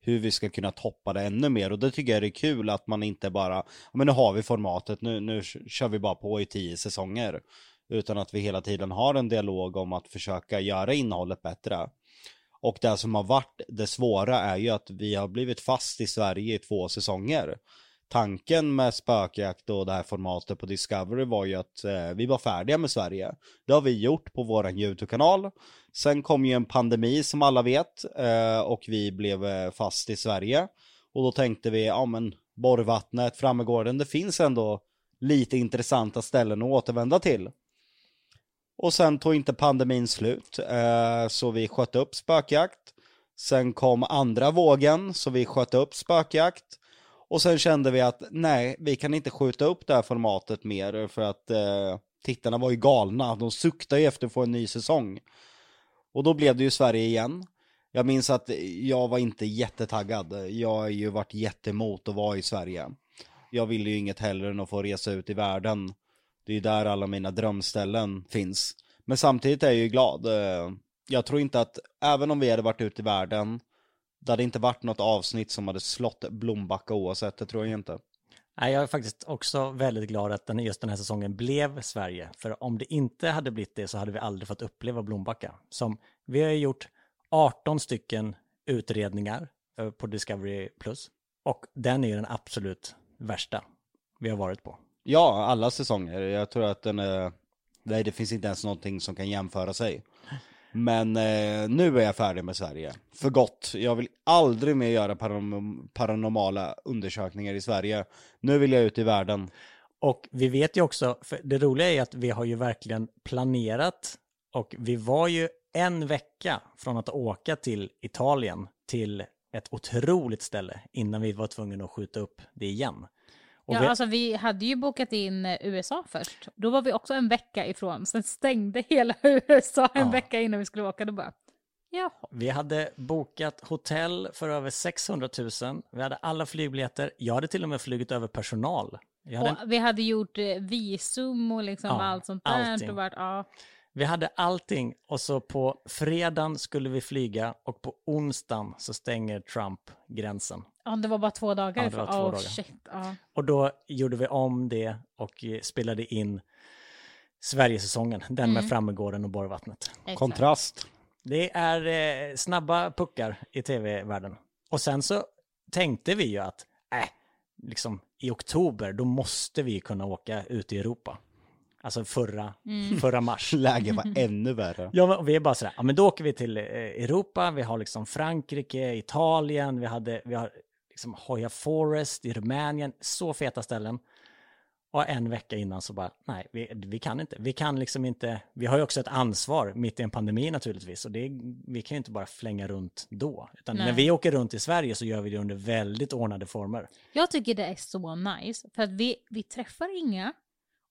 hur vi ska kunna toppa det ännu mer och det tycker jag är kul att man inte bara, men nu har vi formatet, nu, nu kör vi bara på i tio säsonger. Utan att vi hela tiden har en dialog om att försöka göra innehållet bättre. Och det som har varit det svåra är ju att vi har blivit fast i Sverige i två säsonger. Tanken med spökjakt och det här formatet på Discovery var ju att eh, vi var färdiga med Sverige. Det har vi gjort på våran YouTube-kanal. Sen kom ju en pandemi som alla vet eh, och vi blev eh, fast i Sverige. Och då tänkte vi, ja men Borgvattnet, Frammegården, det finns ändå lite intressanta ställen att återvända till. Och sen tog inte pandemin slut, eh, så vi sköt upp spökjakt. Sen kom andra vågen, så vi sköt upp spökjakt. Och sen kände vi att nej, vi kan inte skjuta upp det här formatet mer för att eh, tittarna var ju galna. De suktade ju efter att få en ny säsong. Och då blev det ju Sverige igen. Jag minns att jag var inte jättetaggad. Jag har ju varit jättemot att vara i Sverige. Jag ville ju inget hellre än att få resa ut i världen det är ju där alla mina drömställen finns. Men samtidigt är jag ju glad. Eh, jag tror inte att, även om vi hade varit ute i världen, det hade inte varit något avsnitt som hade slått Blombacka oavsett, det tror jag inte. Nej, jag är faktiskt också väldigt glad att den, just den här säsongen blev Sverige. För om det inte hade blivit det så hade vi aldrig fått uppleva Blombacka. Som, vi har gjort 18 stycken utredningar eh, på Discovery Plus. Och den är den absolut värsta vi har varit på. Ja, alla säsonger. Jag tror att den är... Nej, det finns inte ens någonting som kan jämföra sig. Men eh, nu är jag färdig med Sverige. För gott. Jag vill aldrig mer göra paranorm paranormala undersökningar i Sverige. Nu vill jag ut i världen. Och vi vet ju också, för det roliga är att vi har ju verkligen planerat och vi var ju en vecka från att åka till Italien till ett otroligt ställe innan vi var tvungna att skjuta upp det igen. Och ja, vi... alltså vi hade ju bokat in eh, USA först. Då var vi också en vecka ifrån. Sen stängde hela USA en ja. vecka innan vi skulle åka. Då bara, Jaha. Vi hade bokat hotell för över 600 000. Vi hade alla flygbiljetter. Jag hade till och med flugit över personal. Hade en... Vi hade gjort eh, visum och liksom ja, allt sånt där. Och varit, ja. Vi hade allting och så på fredagen skulle vi flyga och på onsdagen så stänger Trump gränsen. Ja, det var bara två dagar. Ja, det var två oh, dagar. Shit, ja. Och då gjorde vi om det och spelade in Sverigesäsongen, den mm. med Frammegården och Borgvattnet. Exakt. Kontrast. Det är eh, snabba puckar i tv-världen. Och sen så tänkte vi ju att, äh, liksom i oktober, då måste vi kunna åka ut i Europa. Alltså förra, mm. förra mars. Läget var ännu värre. Ja, vi är bara sådär, ja men då åker vi till eh, Europa, vi har liksom Frankrike, Italien, vi, hade, vi har liksom Hoya Forest i Rumänien, så feta ställen. Och en vecka innan så bara, nej, vi, vi kan inte. Vi kan liksom inte, vi har ju också ett ansvar mitt i en pandemi naturligtvis. Och det, vi kan ju inte bara flänga runt då. Utan nej. när vi åker runt i Sverige så gör vi det under väldigt ordnade former. Jag tycker det är så nice, för att vi, vi träffar inga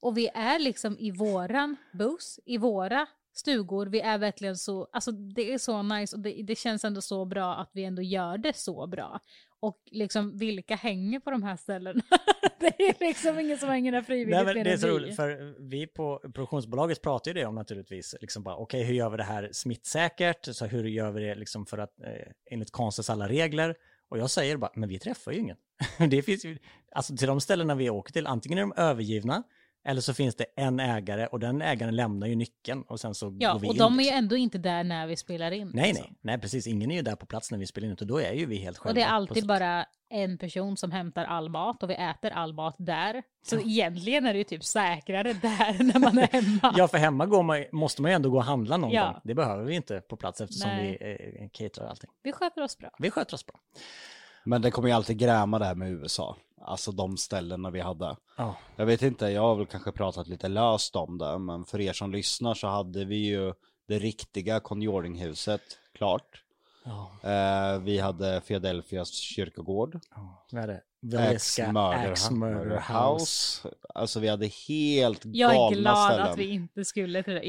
och vi är liksom i våran buss, i våra stugor. Vi är verkligen så, alltså det är så nice och det, det känns ändå så bra att vi ändå gör det så bra. Och liksom vilka hänger på de här ställena? det är liksom ingen som hänger där frivilligt. Nej, det är så roligt, för vi på produktionsbolaget pratar ju det om naturligtvis. Liksom bara, okej, okay, hur gör vi det här smittsäkert? Så hur gör vi det liksom för att, eh, enligt konstens alla regler? Och jag säger bara, men vi träffar ju ingen. det finns ju, alltså till de ställena vi åker till, antingen är de övergivna, Eller så finns det en ägare och den ägaren lämnar ju nyckeln och sen så Ja, går vi och in. de är ju liksom. ändå inte där när vi spelar in. Nej, liksom. nej, nej, precis. Ingen är ju där på plats när vi spelar in, utan då är ju vi helt själva. Och det är alltid bara en person som hämtar all mat och vi äter all mat där. Så egentligen är det ju typ säkrare där när man är hemma. Ja, för hemma går man, måste man ju ändå gå och handla någon Ja. gång. Det behöver vi inte på plats eftersom Nej. vi eh, caterar allting. Vi sköter oss bra. Vi sköter oss bra. Men det kommer ju alltid gräma det här med USA. Alltså de ställena vi hade. Ja. Jag vet inte, jag har väl kanske pratat lite löst om det, men för er som lyssnar så hade vi ju det riktiga Conjuring-huset klart. Ja. Eh, vi hade Philadelphias kyrkogård. Vi hade Valeska Axe Murder Murder House. Alltså vi hade helt Jag är galna glad ställen. att vi inte skulle till det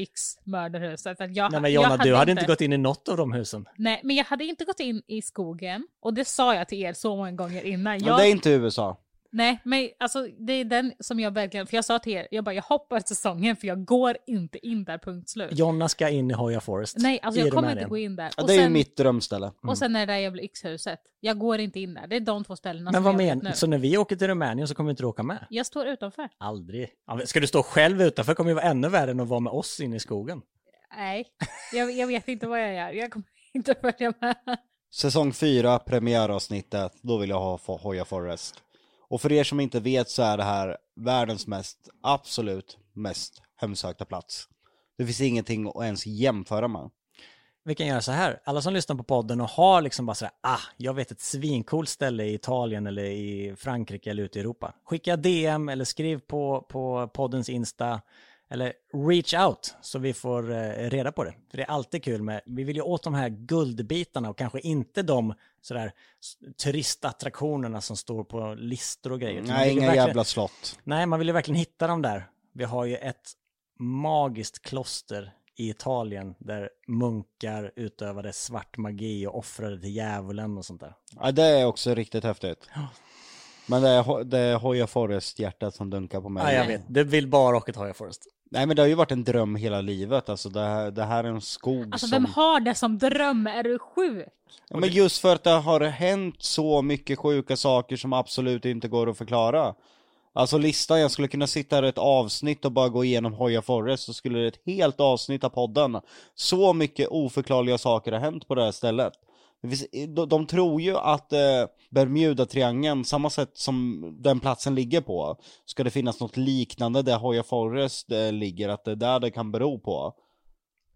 Jag, Nej men jag Jonna, du hade inte gått in i något av de husen. Nej, men jag hade inte gått in i skogen. Och det sa jag till er så många gånger innan. Men Jag, det är inte USA. Nej, men alltså det är den som jag verkligen... För jag sa till er, jag bara jag hoppar säsongen för jag går inte in där, punkt slut. Jonna ska in i Hoya Forest. Nej, alltså jag kommer inte gå in där. Ja, Och det är ju sen- mitt drömställe. Och sen är det där jävla yxhuset. Jag går inte in där. Det är de två ställena Men som vad jag vet menar nu. Så när vi åker till Rumänien så kommer inte du åka med? Jag står utanför. Aldrig. Ja, men Ska du stå själv utanför kommer det vara ännu värre än att vara med oss inne i skogen. Nej, jag, jag vet inte vad jag gör. Jag kommer inte följa med. Säsong 4, premiäravsnittet, då vill jag ha Fo- Hoya Forest. Och för er som inte vet så är det här världens mest, absolut mest hemsökta plats. Det finns ingenting att ens jämföra med. Vi kan göra så här, alla som lyssnar på podden och har liksom bara sådär, ah, jag vet ett svincoolt ställe i Italien eller i Frankrike eller ute i Europa. Skicka DM eller skriv på, på poddens Insta eller reach out så vi får eh, reda på det. För det är alltid kul med, vi vill ju åt de här guldbitarna och kanske inte de sådär turistattraktionerna som står på listor och grejer. Man Nej, inga jävla slott. Nej, man vill ju verkligen hitta dem där. Vi har ju ett magiskt kloster i Italien där munkar utövade svart magi och offrade till djävulen och sånt där. Ja, det är också riktigt häftigt. Men det är, det är Hoya Forest-hjärtat som dunkar på mig. Ja, jag vet. Det vill bara åka till Hoya Forest. Nej men det har ju varit en dröm hela livet, alltså det här, det här är en skog Alltså som... vem har det som dröm? Är du sjuk? Ja, men just för att det har hänt så mycket sjuka saker som absolut inte går att förklara. Alltså listan, jag skulle kunna sitta här ett avsnitt och bara gå igenom Hoya Forest så skulle det ett helt avsnitt av podden. Så mycket oförklarliga saker har hänt på det här stället. De, tror ju att eh, Bermuda-triangeln, samma sätt som den platsen ligger på, ska det finnas något liknande där Hoya Forest eh, ligger, att det är där det kan bero på.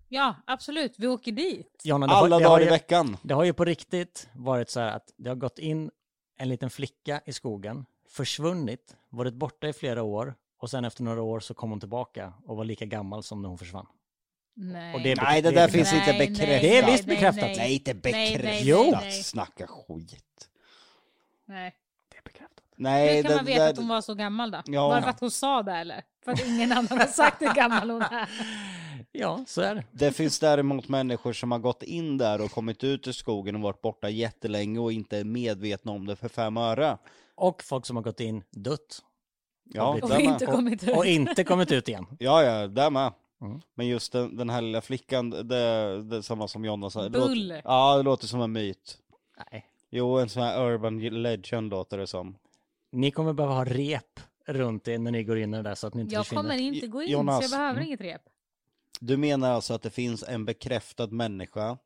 Ja, absolut. Vi åker dit. Jonna, det Alla har, det har dagar i ju, veckan. Det har ju på riktigt varit så här att det har gått in en liten flicka i skogen, försvunnit, varit borta i flera år och sen efter några år så kom hon tillbaka och var lika gammal som när hon försvann. Nej. Och det är Nej, det där är finns bekräftat. inte Nej, bekräftat. nej, Det är nej, visst nej, bekräftat. nej. Nej, inte Nej, bekräftat. nej, Jo. nej, nej. Snacka skit. Nej. Det är bekräftat. Nej, Hur kan man det- veta det- att hon var så gammal då? Ja. Var det för att hon sa det eller? För att ingen annan har sagt hur gammal hon är? Ja, så är det. Det finns däremot människor som har gått in där och kommit ut ur skogen och varit borta jättelänge och inte är medvetna om det för fem öre. Och folk som har gått in, dött. Ja, Och inte kommit ut. Och inte kommit ut igen. Ja, ja, där med. Mm. Men just den, den här lilla flickan, det, det är samma som Jonna sa. Bull. Låter, ja, det låter som en myt. Nej. Jo, en sån här urban legend låter det som. Ni kommer behöva ha rep runt er när ni går in i det där så att ni inte Jag försvinner. kommer inte gå in Jonas. så jag behöver Mm. inget rep. Du menar alltså att det finns en bekräftad människa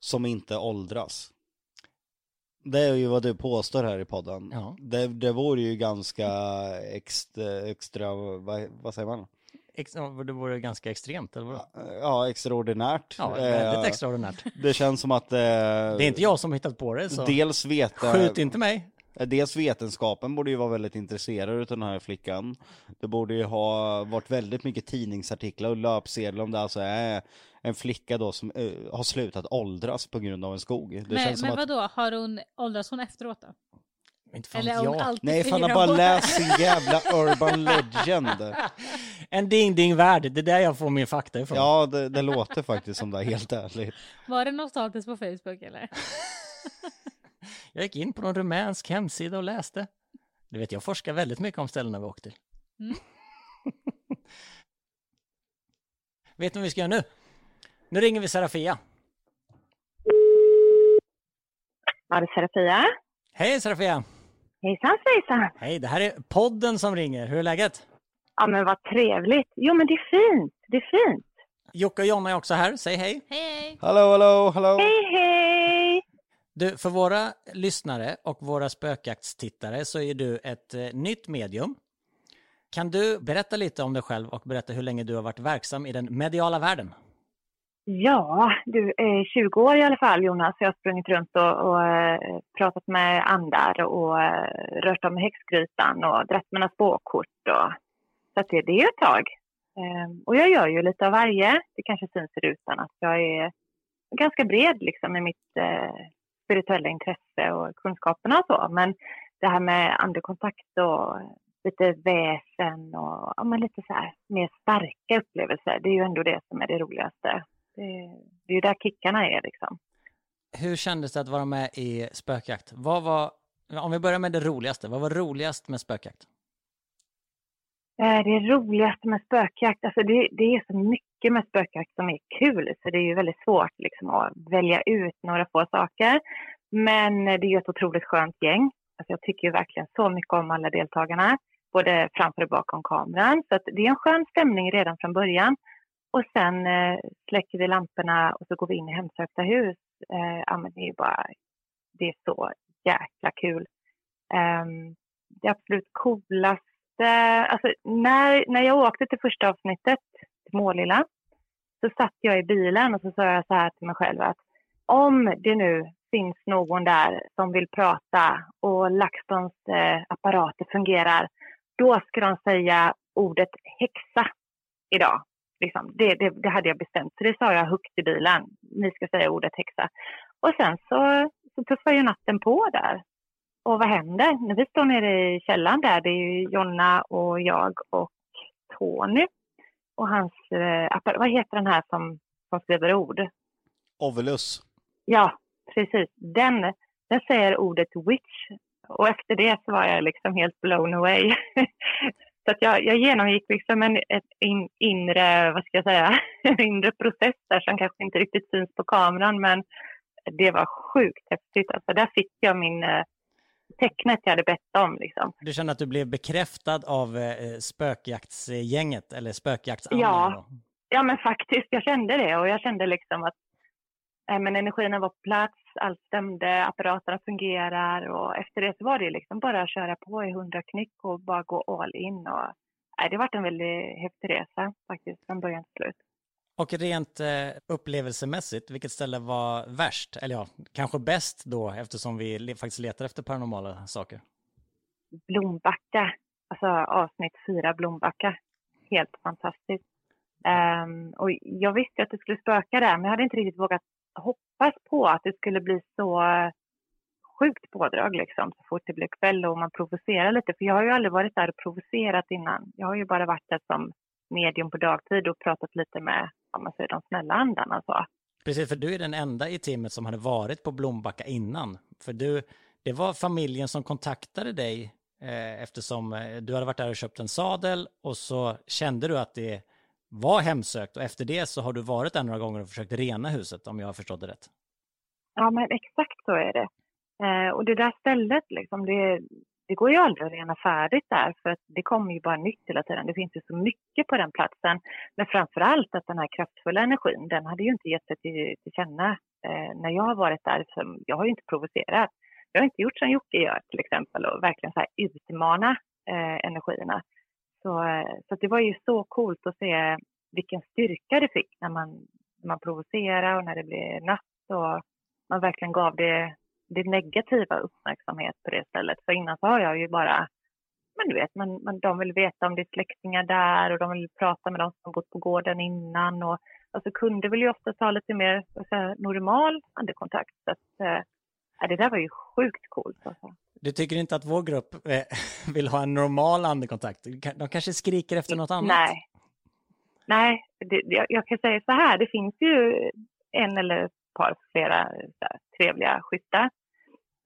som inte åldras? Det är ju vad du påstår här i podden. Ja. Det, det vore ju ganska extra, extra vad, vad säger man? Ex- Det vore ganska extremt, eller vadå? Ja, extraordinärt. Ja, väldigt Eh, extraordinärt. Det känns som att... eh, Det är inte jag som hittat på det, så Dels veta... skjut inte mig. Dels vetenskapen borde ju vara väldigt intresserad av den här flickan. Det borde ju ha varit väldigt mycket tidningsartiklar och löpsedlar om det alltså är en flicka då som eh, har slutat åldras på grund av en skog. Det Men, känns men att... vadå, har hon, åldras hon efteråt då? Inte fan Eller jag. alltid Nej, fan har bara läst sin jävla urban legend. En ding-ding-värld, det är där jag får min fakta ifrån. Ja, det, det låter faktiskt som det, helt ärligt. Var det status på Facebook eller? Jag gick in på någon rumänsk hemsida och läste. Du vet, jag forskar väldigt mycket om ställena vi åkte till. Mm. vet ni vad vi ska göra nu? Nu ringer vi Serafia. Ja, det är Serafia. Hej Serafia! Hejsan svejsan. Hej, det här är podden som ringer. Hur är läget? Ja, men vad trevligt. Jo, men det är fint. Det är fint. Jocke och Jonna är också här, säg hej. Hej, hej! Hallå, hallå, hallå! Hej, hej! Du, för våra lyssnare och våra spökjaktstittare så är du ett eh, nytt medium. Kan du berätta lite om dig själv och berätta hur länge du har varit verksam i den mediala världen? Ja, du är 20 år i alla fall Jonas. Jag har sprungit runt och, och eh, pratat med andar och eh, rört om i häxgrytan och dragit mina spåkort. Och, så att det, det är ju ett tag. Ehm, och jag gör ju lite av varje. Det kanske syns i rutan att jag är ganska bred liksom i mitt eh, spirituella intresse och kunskaperna och så. Men det här med andekontakt och lite väsen och ja, men lite så här mer starka upplevelser. Det är ju ändå det som är det roligaste. Det, det är ju där kickarna är liksom. Hur kändes det att vara med i spökjakt? Vad var, om vi börjar med det roligaste, vad var roligast med spökjakt? Eh, Det roligaste med spökjakt, alltså det, det är så mycket med spökjakt som är kul så det är ju väldigt svårt liksom att välja ut några få saker. Men det är ju ett otroligt skönt gäng. Alltså jag tycker ju verkligen så mycket om alla deltagarna, både framför och bakom kameran. Så det är en skön stämning redan från början. Och sen eh, släcker vi lamporna och så går vi in i hemsökta hus. Eh, ja, men det är ju bara, det är så jäkla kul. Eh, det absolut coolaste, alltså när, när jag åkte till första avsnittet, till Målilla, så satt jag i bilen och så sa jag så här till mig själv att om det nu finns någon där som vill prata och LaxTons eh, apparater fungerar, då ska de säga ordet häxa idag. Liksom, det, det, det hade jag bestämt, så det sa jag högt i bilen. Ni ska säga ordet häxa. Och sen så, så tuffade ju natten på där. Och vad händer? När vi står nere i källaren där, det är ju Jonna och jag och Tony. Och hans, eh, vad heter den här som, som skriver ord? Ovilus. Ja, precis. Den, den säger ordet witch. Och efter det så var jag liksom helt blown away. så att jag, jag genomgick liksom en in, inre, vad ska jag säga, en inre process där som kanske inte riktigt syns på kameran. Men det var sjukt häftigt. Alltså där fick jag min eh, tecknet jag hade bett om liksom. Du kände att du blev bekräftad av eh, spökjaktsgänget, eller spökjaktsanden? Ja. då? Ja, men faktiskt, jag kände det och jag kände liksom att eh, men energin var på plats, allt stämde, apparaterna fungerar och efter det så var det liksom bara att köra på i hundra knyck och bara gå all in. Och, nej, det har varit en väldigt häftig resa faktiskt från början till slut. Och rent eh, upplevelsemässigt, vilket ställe var värst? Eller ja, kanske bäst då, eftersom vi faktiskt letar efter paranormala saker. Blombacka, alltså avsnitt fyra Blombacka. Helt fantastiskt. Ehm, och jag visste att det skulle spöka där, men jag hade inte riktigt vågat hoppas på att det skulle bli så sjukt pådrag liksom, så fort det blev kväll och man provocerar lite. För jag har ju aldrig varit där och provocerat innan. Jag har ju bara varit där som medium på dagtid och pratat lite med, om man säger de snälla andarna så. Precis, för du är den enda i teamet som hade varit på Blombacka innan. För du, det var familjen som kontaktade dig eh, eftersom eh, du hade varit där och köpt en sadel och så kände du att det var hemsökt och efter det så har du varit där några gånger och försökt rena huset om jag har förstått det rätt. Ja, men exakt så är det. Eh, och det där stället, liksom, det, det går ju aldrig att rena färdigt där för att det kommer ju bara nytt hela tiden. Det finns ju så mycket på den platsen. Men framför allt att den här kraftfulla energin, den hade ju inte gett sig till, till känna eh, när jag har varit där. För jag har ju inte provocerat. Jag har inte gjort som Jocke gör till exempel och verkligen så här utmana eh, energierna. Så, eh, så det var ju så coolt att se vilken styrka det fick när man, när man provocerade och när det blev natt och man verkligen gav det, det negativa uppmärksamhet på det stället. För innan så har jag ju bara, men du vet, man, man, de vill veta om det är släktingar där och de vill prata med de som bott på gården innan och alltså kunder vill ju ofta ha lite mer säga, normal andekontakt. Så att, äh, det där var ju sjukt coolt. Alltså. Du tycker inte att vår grupp eh, vill ha en normal andekontakt? De kanske skriker efter något annat? Nej. Nej, det, jag, jag kan säga så här, det finns ju en eller ett par flera här, trevliga, schyssta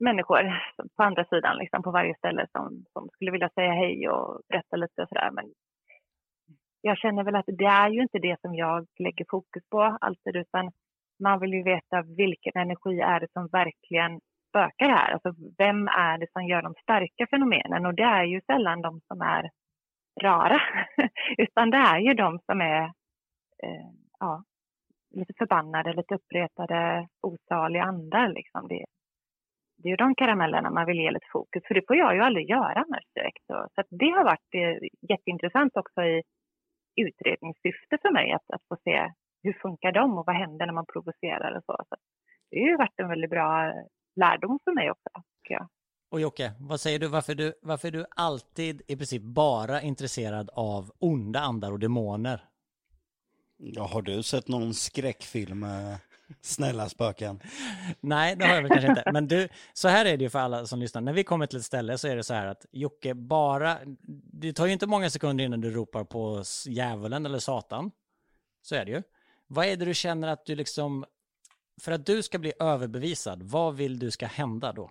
människor på andra sidan, liksom på varje ställe som, som skulle vilja säga hej och berätta lite och sådär. Men jag känner väl att det är ju inte det som jag lägger fokus på alltid, utan man vill ju veta vilken energi är det som verkligen spökar här. Alltså vem är det som gör de starka fenomenen? Och det är ju sällan de som är rara. Utan det är ju de som är eh, ja, lite förbannade, lite uppretade, osaliga andar. Liksom. Det, det är ju de karamellerna man vill ge lite fokus, för det får jag ju aldrig göra annars direkt. Så, så det har varit eh, jätteintressant också i utredningssyfte för mig att, att få se hur funkar de och vad händer när man provocerar och så. så det har ju varit en väldigt bra lärdom för mig också, tycker jag. Och Jocke, vad säger du varför, du, varför är du alltid i princip bara intresserad av onda andar och demoner? Ja, har du sett någon skräckfilm med snälla spöken? Nej, det har jag väl kanske inte. Men du, så här är det ju för alla som lyssnar. När vi kommer till ett ställe så är det så här att Jocke bara, det tar ju inte många sekunder innan du ropar på djävulen eller satan. Så är det ju. Vad är det du känner att du liksom, för att du ska bli överbevisad, vad vill du ska hända då?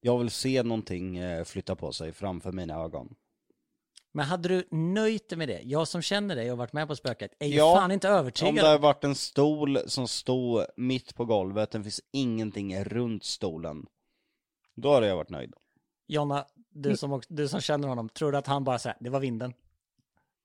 Jag vill se någonting eh, flytta på sig framför mina ögon. Men hade du nöjt dig med det? Jag som känner dig och varit med på spöket är ju Ja, fan inte Om övertygad. det hade varit en stol som stod mitt på golvet, det finns ingenting runt stolen. Då hade jag varit nöjd. Jonna, du som, också, du som känner honom, tror du att han bara säger det var vinden?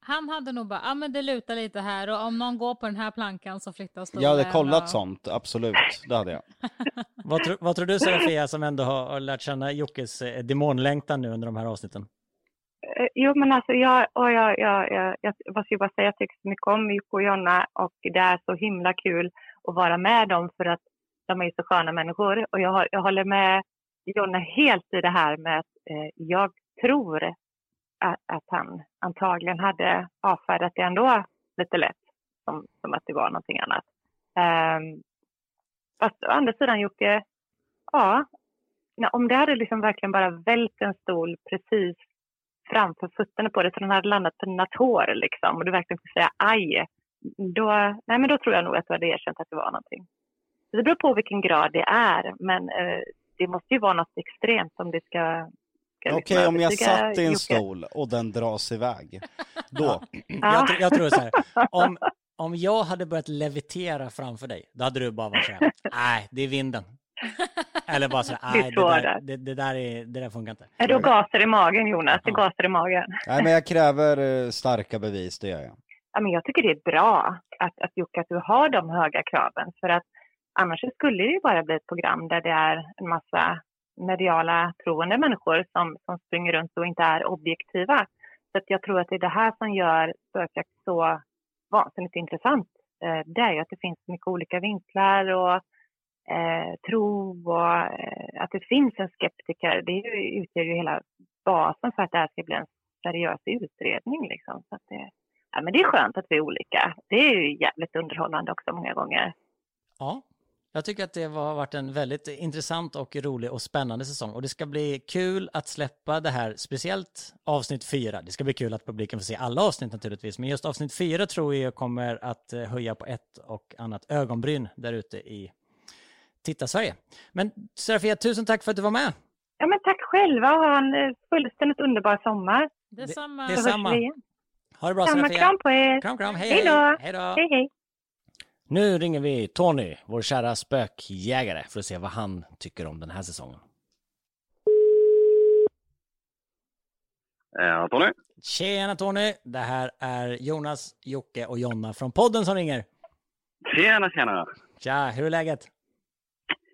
Han hade nog bara, ja ah, men det lutar lite här och om någon går på den här plankan så flyttas stolen. Jag hade kollat och... sånt, absolut. Det hade jag. Vad, tro, vad tror du Serafia som ändå har, har lärt känna Jockes eh, demonlängtan nu under de här avsnitten? Eh, Jo, men alltså jag, och jag, jag, jag, jag vad ska jag bara säga, jag tycker så mycket om Jocke och Jonna och det är så himla kul att vara med dem för att de är så sköna människor. Och jag, har- jag håller med Jonna helt i det här med att eh, jag tror att, han antagligen hade avfärdat det ändå lite lätt, som, som att det var någonting annat. Um, fast å andra sidan Jocke, ja, om det hade liksom verkligen bara vält en stol precis framför fötterna på dig så den hade landat på dina tår liksom och du verkligen fick säga aj. Då, nej men då tror jag nog att du hade erkänt att det var någonting. Så det beror på vilken grad det är men eh, det måste ju vara något extremt om det ska ska Okej, liksom om jag satt i en Jocke. stol och den dras iväg, då. Jag, tr- jag tror så här, om, om jag hade börjat levitera framför dig, då hade du bara varit så här, nej, det är vinden. Eller bara så här, Det är nej, det där, det, det, där är, det där funkar inte. Nej, då gasar i magen Jonas, det gasar i magen. Nej, men jag kräver eh, starka bevis, det gör jag. ja, men jag tycker det är bra att, att Jocke, att du har de höga kraven. För att annars skulle det ju bara bli ett program där det är en massa mediala troende människor som, som springer runt och inte är objektiva. Så att jag tror att det är det här som gör spökjakt så vansinnigt intressant. Eh, det är ju att det finns mycket olika vinklar och eh, tro och eh, att det finns en skeptiker. Det ju, utgör ju hela basen för att det här ska bli en seriös utredning. Liksom. Så att det, ja, men det är skönt att vi är olika. Det är ju jävligt underhållande också många gånger. Ja, jag tycker att det har varit en väldigt intressant och rolig och spännande säsong och det ska bli kul att släppa det här, speciellt avsnitt fyra. Det ska bli kul att publiken får se alla avsnitt naturligtvis, men just avsnitt fyra tror jag kommer att eh, höja på ett och annat ögonbryn där ute i Titta-Sverige. Men Serafia, tusen tack för att du var med. Ja, men tack själva och ha en eh, fullständigt underbar sommar. Detsamma. det är Så hörs samma. vi igen. Ha det bra Samma Serafia. kram på er. Kram, kram. Hej, Hej då. Hej då. Hej, hej. Nu ringer vi Tony, vår kära spökjägare, för att se vad han tycker om den här säsongen. Ja, Tony. Tjena Tony, det här är Jonas, Jocke och Jonna från podden som ringer. Tjena, tjena. Tja, hur är läget?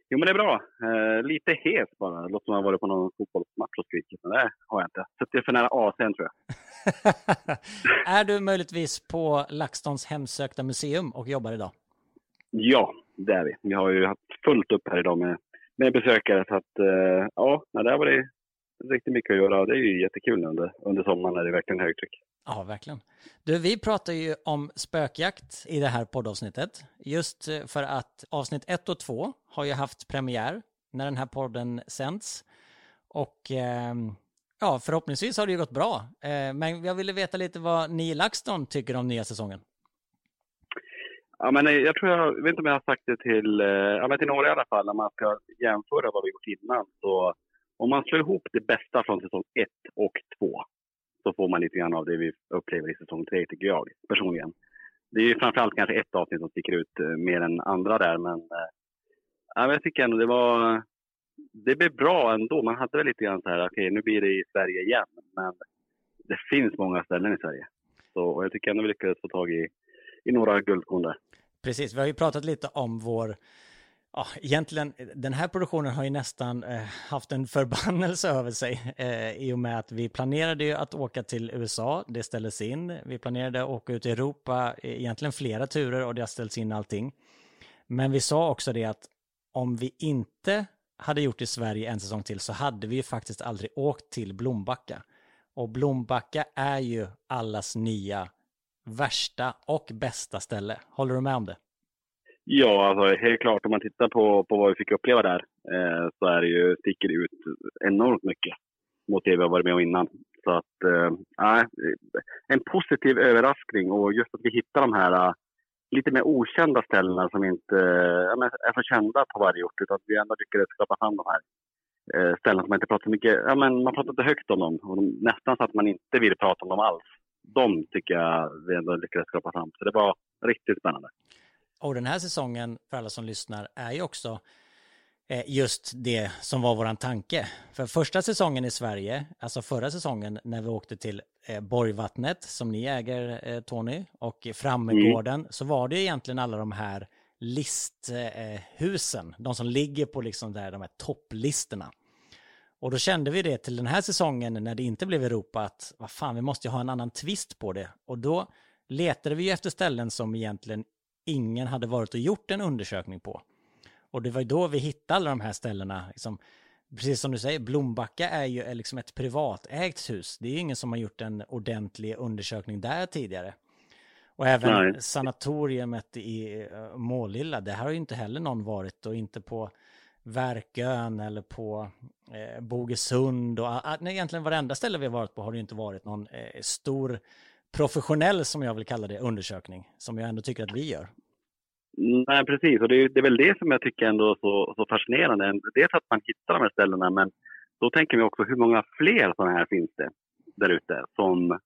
Jo, men det är bra. Eh, lite hes bara. Det låter som jag varit på någon fotbollsmatch och skrikit, men det har jag inte. Suttit för nära AC'n tror jag. är du möjligtvis på LaxTons hemsökta museum och jobbar idag? Ja, det är vi. Vi har ju haft fullt upp här idag med, med besökare. Så att, eh, ja, nej, där var det riktigt mycket att göra. Det är ju jättekul nu under, under sommaren när det är verkligen högtryck. Ja, verkligen. Du, vi pratar ju om spökjakt i det här poddavsnittet. Just eh, för att avsnitt 1 och 2 har ju haft premiär när den här podden sänds. Och eh, ja, förhoppningsvis har det ju gått bra. Eh, men jag ville veta lite vad ni i LaxTon tycker om nya säsongen. Ja, men eh, jag tror jag, jag vet inte om jag har sagt det till, eh, ja, men till några i alla fall, när man ska jämföra vad vi gjort innan. Så om man slår ihop det bästa från säsong 1 och 2 så får man lite grann av det vi upplever i säsong 3 tycker jag personligen. Det är ju framförallt kanske ett avsnitt som sticker ut eh, mer än andra där, men ja, jag tycker ändå det var, det blev bra ändå. Man hade väl lite grann så här, okej nu blir det i Sverige igen, men det finns många ställen i Sverige. Så, och jag tycker ändå vi lyckades få tag i, i några guldkorn där. Precis, vi har ju pratat lite om vår Ja, egentligen, den här produktionen har ju nästan eh, haft en förbannelse över sig eh, i och med att vi planerade ju att åka till USA, det ställdes in. Vi planerade att åka ut i Europa, eh, egentligen flera turer och det har ställts in allting. Men vi sa också det att om vi inte hade gjort i Sverige en säsong till så hade vi ju faktiskt aldrig åkt till Blombacka. Och Blombacka är ju allas nya värsta och bästa ställe. Håller du med om det? Ja, alltså helt klart. Om man tittar på, på vad vi fick uppleva där eh, så är det ju, sticker det ut enormt mycket mot det vi har varit med om innan. Så att, eh, eh en positiv överraskning och just att vi hittar de här eh, lite mer okända ställena som inte eh, är så kända på varje ort, utan att vi ändå lyckades skapa fram de här uh, som man inte pratar så mycket, ja men man pratar inte högt om dem, och de, nästan så att man inte vill prata om dem alls. De tycker jag vi ändå lyckades skapa fram, så det var riktigt spännande. Och den här säsongen, för alla som lyssnar, är ju också eh, just det som var våran tanke. För första säsongen i Sverige, alltså förra säsongen när vi åkte till eh, Borgvattnet som ni äger eh, Tony och Frammegården mm. så var det egentligen alla de här listhusen, de som ligger på liksom där de här topplistorna. Och då kände vi det till den här säsongen när det inte blev Europa att vad fan, vi måste ju ha en annan twist på det. Och då letade vi efter ställen som egentligen ingen hade varit och gjort en undersökning på. Och det var då vi hittade alla de här ställena. Liksom, precis som du säger, Blombacka är ju liksom ett privatägt hus. Det är ingen som har gjort en ordentlig undersökning där tidigare. Och även Nej. sanatoriet i uh, Målilla, det här har ju inte heller någon varit och inte på Verkön eller på eh, Bogesund och uh, egentligen varenda ställe vi har varit på har det inte varit någon eh, stor professionell, som jag vill kalla det, undersökning, som jag ändå tycker att vi gör. Nej, precis. Och det är, det är väl det som jag tycker ändå är så, så fascinerande. Dels att man hittar de här ställena, men då tänker vi också hur många fler sådana här finns det där ute som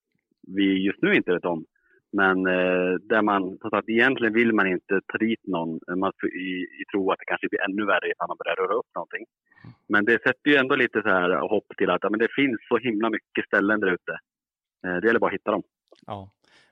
vi just nu inte vet om. Men eh, där man, så att egentligen vill man inte ta dit någon man, i, i tro att det kanske blir ännu värre ifall man börjar röra upp någonting. Men det sätter ju ändå lite så här hopp till att ja, men det finns så himla mycket ställen där ute. Eh, det gäller bara att hitta dem. Ja,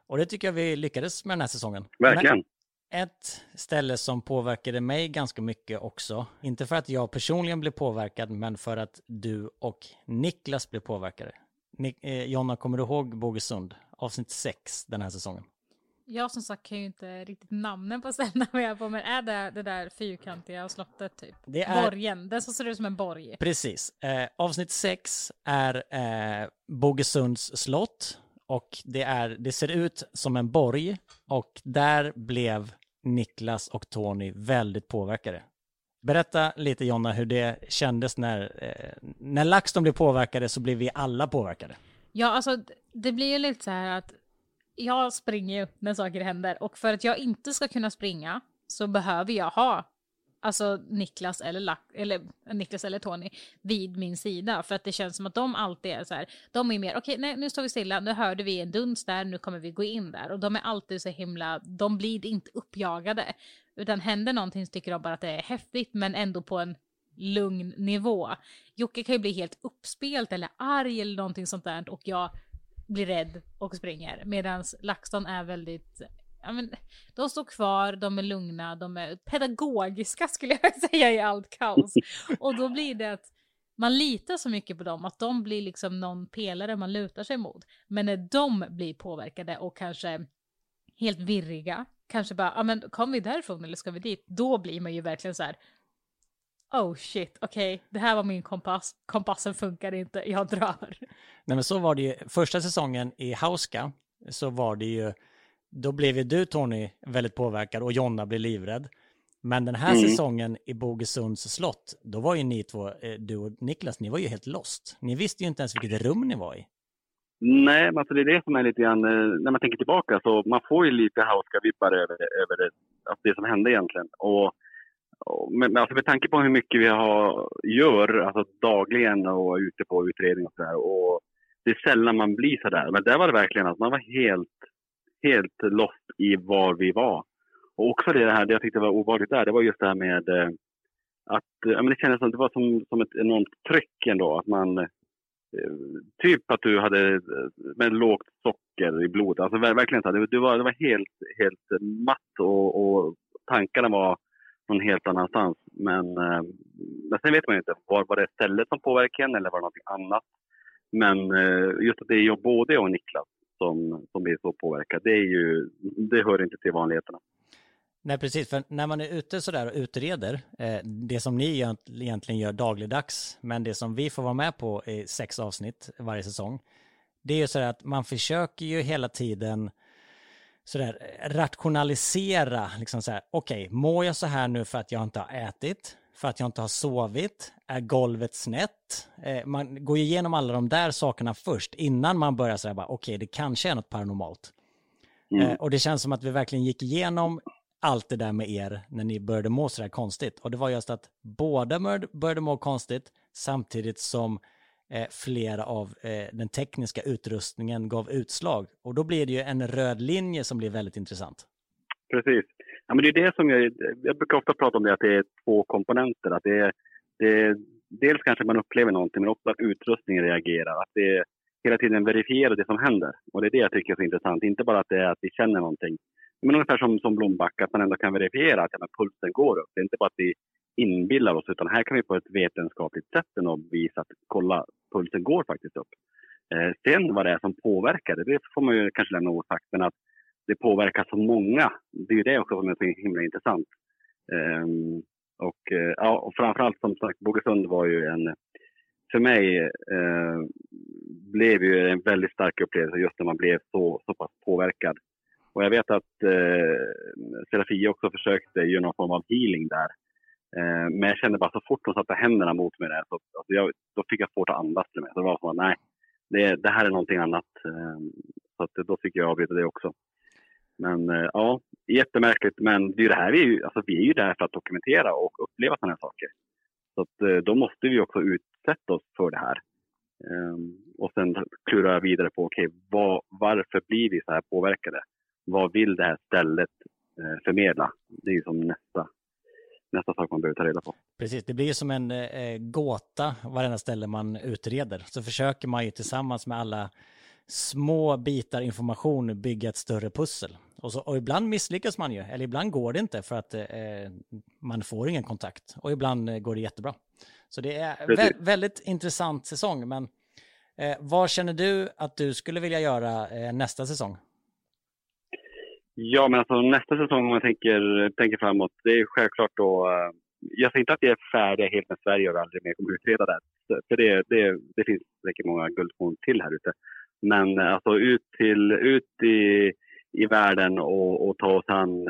och det tycker jag vi lyckades med den här säsongen. Verkligen. Ett ställe som påverkade mig ganska mycket också, inte för att jag personligen blev påverkad, men för att du och Niklas blev påverkade. Ni, eh, Jonna, kommer du ihåg Bogesund? Avsnitt 6 den här säsongen. Jag som sagt kan ju inte riktigt namnen på ställena vi är på, men är det det där fyrkantiga slottet typ? Det är... Borgen, det som ser ut som en borg. Precis. Eh, avsnitt 6 är eh, Bogesunds slott och det, är, det ser ut som en borg och där blev Niklas och Tony väldigt påverkade. Berätta lite Jonna hur det kändes när, eh, när LaxTon blev påverkade så blev vi alla påverkade. Ja, alltså det blir ju lite så här att jag springer ju när saker händer och för att jag inte ska kunna springa så behöver jag ha alltså Niklas eller, Lack, eller Niklas eller Tony vid min sida. För att det känns som att de alltid är så här, de är mer, okej okay, nu står vi stilla, nu hörde vi en duns där, nu kommer vi gå in där. Och de är alltid så himla, de blir inte uppjagade. Utan händer någonting så tycker de bara att det är häftigt, men ändå på en lugn nivå. Jocke kan ju bli helt uppspelt eller arg eller någonting sånt där och jag blir rädd och springer. Medan LaxTon är väldigt ja, men, de står kvar, de är lugna, de är pedagogiska skulle jag säga i allt kaos. Och då blir det att man litar så mycket på dem att de blir liksom någon pelare man lutar sig mot. Men när de blir påverkade och kanske helt virriga, kanske bara, ja men kom vi därifrån eller ska vi dit? Då blir man ju verkligen så här, oh shit, okej, okay, det här var min kompass, kompassen funkar inte, jag drar. Nej men så var det ju, första säsongen i Hauska så var det ju då blev ju du Tony väldigt påverkad och Jonna blev livrädd. Men den här mm. säsongen i Bogesunds slott, då var ju ni två, eh, du och Niklas, ni var ju helt lost. Ni visste ju inte ens vilket rum ni var i. Nej, men alltså det är det som är lite grann, eh, när man tänker tillbaka så man får ju lite hauska-vibbar över, över det, alltså det som hände egentligen. Och men alltså med tanke på hur mycket vi har, gör, alltså dagligen och ute på utredning och sådär. Och det är sällan man blir sådär. Men där var det verkligen att man var helt helt lost i var vi var. Och också det här, det jag tyckte var obehagligt där, det var just det här med eh, att ja, men det kändes som det var som, som ett enormt tryck ändå. Att man, eh, typ att du hade eh, med lågt socker i blodet. Alltså verkligen så här, du, du, var, du var helt, helt matt och, och tankarna var någon helt annanstans. Men, eh, men sen vet man ju inte, var, var det stället som påverkade en eller var det någonting annat? Men eh, just att det är jag, både jag och Niklas som, som blir så påverkade, det, är ju, det hör inte till vanligheterna. Nej, precis. För när man är ute sådär och utreder, eh, det som ni egentligen gör dagligdags, men det som vi får vara med på i sex avsnitt varje säsong, det är ju så att man försöker ju hela tiden sådär rationalisera, liksom så här, okej, mår jag så här nu för att jag inte har ätit, för att jag inte har sovit, är golvet snett? Eh, man går ju igenom alla de där sakerna först, innan man börjar säga bara, okej, det kanske är något paranormalt. Eh, och det känns som att vi verkligen gick igenom allt det där med er när ni började må sådär konstigt. Och det var just att båda började må konstigt samtidigt som eh, flera av eh, den tekniska utrustningen gav utslag. Och då blir det ju en röd linje som blir väldigt intressant. Precis. Ja, men det är det som jag, jag brukar ofta prata om det, att det är två komponenter. Att det är, det är, dels kanske man upplever någonting, men också att utrustningen reagerar. Att det är hela tiden verifierar det som händer. Och det är det jag tycker är så intressant. Inte bara att det är att vi känner någonting, men ungefär som, som Blombacka, att man ändå kan verifiera att ja, pulsen går upp. Det är inte bara att vi inbillar oss, utan här kan vi på ett vetenskapligt sätt visa att kolla, pulsen går faktiskt upp. Eh, sen vad det är som påverkar det, det får man ju kanske lämna osagt, men att det påverkar så många, det är ju det också som är så himla intressant. Ehm, eh, och, ja, och framförallt som sagt, Bogesund var ju en, för mig eh, blev ju en väldigt stark upplevelse just när man blev så, så pass påverkad. Och jag vet att eh, Serafia också försökte göra någon form av healing där. Eh, men jag kände bara så fort hon satte händerna mot mig där, så, alltså jag, då fick jag svårt att andas till mig. Så det var som att nej, det, det här är någonting annat. Eh, så att, då fick jag avbryta det också. Men eh, ja, jättemärkligt. Men det är ju det här vi är ju, alltså vi är ju där för att dokumentera och uppleva sådana här saker. Så att, eh, då måste vi också utsätta oss för det här. Ehm, och sen klurar jag vidare på, okej, var, varför blir vi så här påverkade? Vad vill det här stället eh, förmedla? Det är ju som nästa, nästa sak man behöver ta reda på. Precis, det blir ju som en eh, gåta varenda ställe man utreder. Så försöker man ju tillsammans med alla små bitar information bygga ett större pussel. Och, så, och ibland misslyckas man ju, eller ibland går det inte för att eh, man får ingen kontakt. Och ibland eh, går det jättebra. Så det är vä- väldigt intressant säsong. Men eh, vad känner du att du skulle vilja göra eh, nästa säsong? Ja, men alltså nästa säsong om man tänker, tänker framåt, det är självklart då... Eh, jag säger inte att vi är färdiga helt med Sverige och aldrig mer kommer utreda det. För det, det, det finns säkert många guldkorn till här ute. Men eh, alltså ut, till, ut i, i världen och, och ta oss an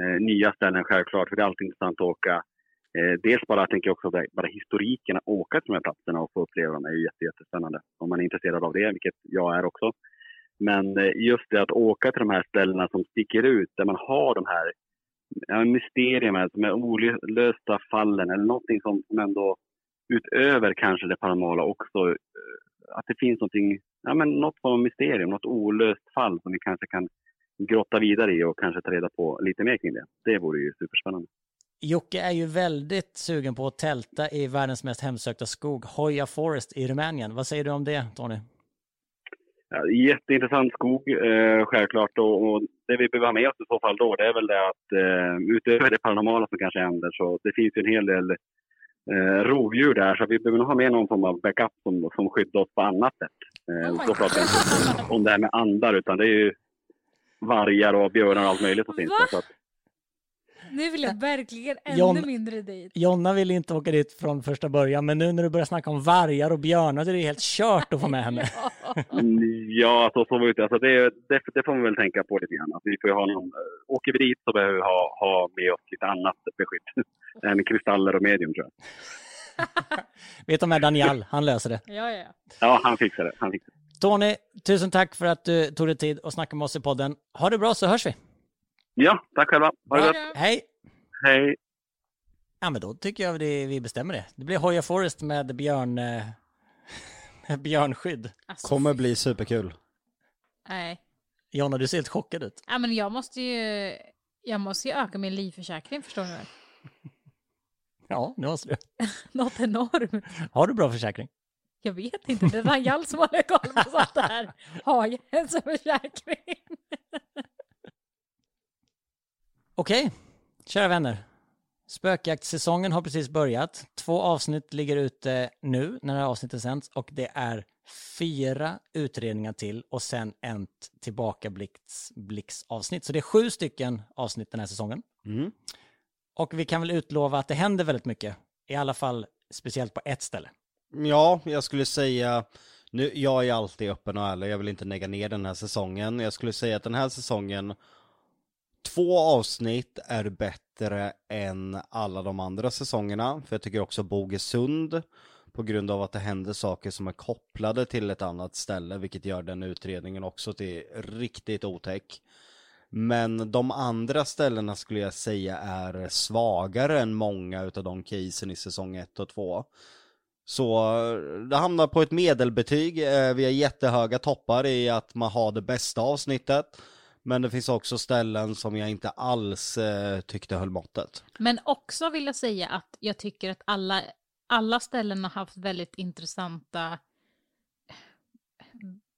eh, nya ställen självklart. För det är alltid intressant att åka. Eh, dels bara, jag tänker också bara, historiken, att åka till de här platserna och få uppleva dem är ju jätte, jättespännande. Om man är intresserad av det, vilket jag är också. Men eh, just det att åka till de här ställena som sticker ut, där man har de här mysterierna, de här olösta fallen eller någonting som, som ändå utöver kanske det paranormala också, eh, att det finns någonting, ja men något form av mysterium, något olöst fall som vi kanske kan grotta vidare i och kanske ta reda på lite mer kring det. Det vore ju superspännande. Jocke är ju väldigt sugen på att tälta i världens mest hemsökta skog, Hoya Forest i Rumänien. Vad säger du om det, Tony? Ja, jätteintressant skog, eh, självklart. Och, och det vi behöver ha med oss i så fall då, det är väl det att eh, utöver det paranormala som kanske händer, så det finns ju en hel del eh, rovdjur där. Så vi behöver nog ha med någon form av backup som, som skyddar oss på annat sätt. Eh, Oh då pratar jag inte om det här med andar, utan det är ju vargar och björnar och allt möjligt som finns där. Nu vill jag verkligen ännu John- mindre dit. Jonna ville inte åka dit från första början, men nu när du börjar snacka om vargar och björnar så är det helt kört att få med henne. Ja, alltså, så det, inte. alltså det, det, det får man väl tänka på lite grann. Att vi får ju ha någon, eh, åker vi dit så behöver vi ha, ha med oss lite annat beskydd än kristaller och medium tror jag. Vet om är Daniel, han löser det. Ja, ja. Ja, han fixar det. Han fixar det. Tony, tusen tack för att du tog dig tid att snacka med oss i podden. Ha det bra så hörs vi. Ja, tack själva. Ha det gott. Hej! Hej. Ja, men då tycker jag det, vi bestämmer det. Det blir Hoya Forest med björn, eh, björnskydd. Alltså, Kommer bli superkul. Nej. Jonna, du ser helt chockad ut. Ja, men jag måste ju... Jag måste ju öka min livförsäkring, förstår ni väl? Ja, nu måste du. Något enormt. Har du bra försäkring? Jag vet inte, det är Rajal som håller koll på sånt här. Har jag en sån försäkring? Okej, kära vänner. Spökjaktsäsongen har precis börjat. Två avsnitt ligger ute nu när det här avsnittet sänds och det är fyra utredningar till och sen ett tillbakablicksavsnitt. Så det är sju stycken avsnitt den här säsongen. Mm. Och vi kan väl utlova att det händer väldigt mycket. I alla fall speciellt på ett ställe. Ja, jag skulle säga, nu, jag är alltid öppen och ärlig, jag vill inte lägga ner den här säsongen. Jag skulle säga att den här säsongen, två avsnitt är bättre än alla de andra säsongerna. För jag tycker också Bogesund, på grund av att det händer saker som är kopplade till ett annat ställe, vilket gör den utredningen också till riktigt otäck. Men de andra ställena skulle jag säga är svagare än många utav de casen i säsong 1 och 2. Så det hamnar på ett medelbetyg. Eh, vi har jättehöga toppar i att man har det bästa avsnittet. Men det finns också ställen som jag inte alls eh, tyckte höll måttet. Men också vill jag säga att jag tycker att alla, alla ställen har haft väldigt intressanta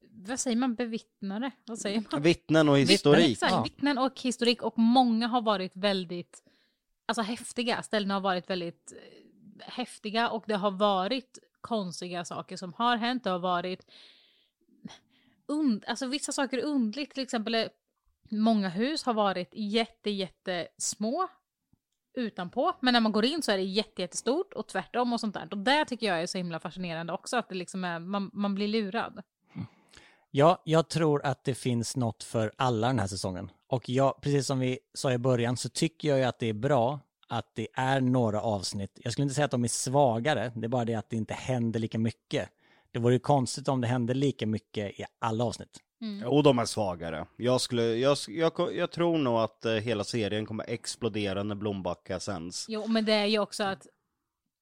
vad säger man, bevittnare? Vad säger man? Vittnen och historik. Exakt, Ja. vittnen och historik och många har varit väldigt, alltså häftiga, ställena har varit väldigt eh, häftiga och det har varit konstiga saker som har hänt, det har varit und, alltså vissa saker undligt, till exempel eh, många hus har varit jätte, jätte små utanpå, men när man går in så är det jätte, jättestort och tvärtom och sånt där. Och det tycker jag är så himla fascinerande också, att det liksom är, man, man blir lurad. Mm. Ja, jag tror att det finns något för alla den här säsongen. Och jag, precis som vi sa i början så tycker jag ju att det är bra att det är några avsnitt. Jag skulle inte säga att de är svagare, det är bara det att det inte händer lika mycket. Det vore ju konstigt om det hände lika mycket i alla avsnitt. Och de är svagare. Jag, skulle, jag, jag, jag tror nog att eh, hela serien kommer explodera när Blombacka sänds. Jo, men det är ju också att,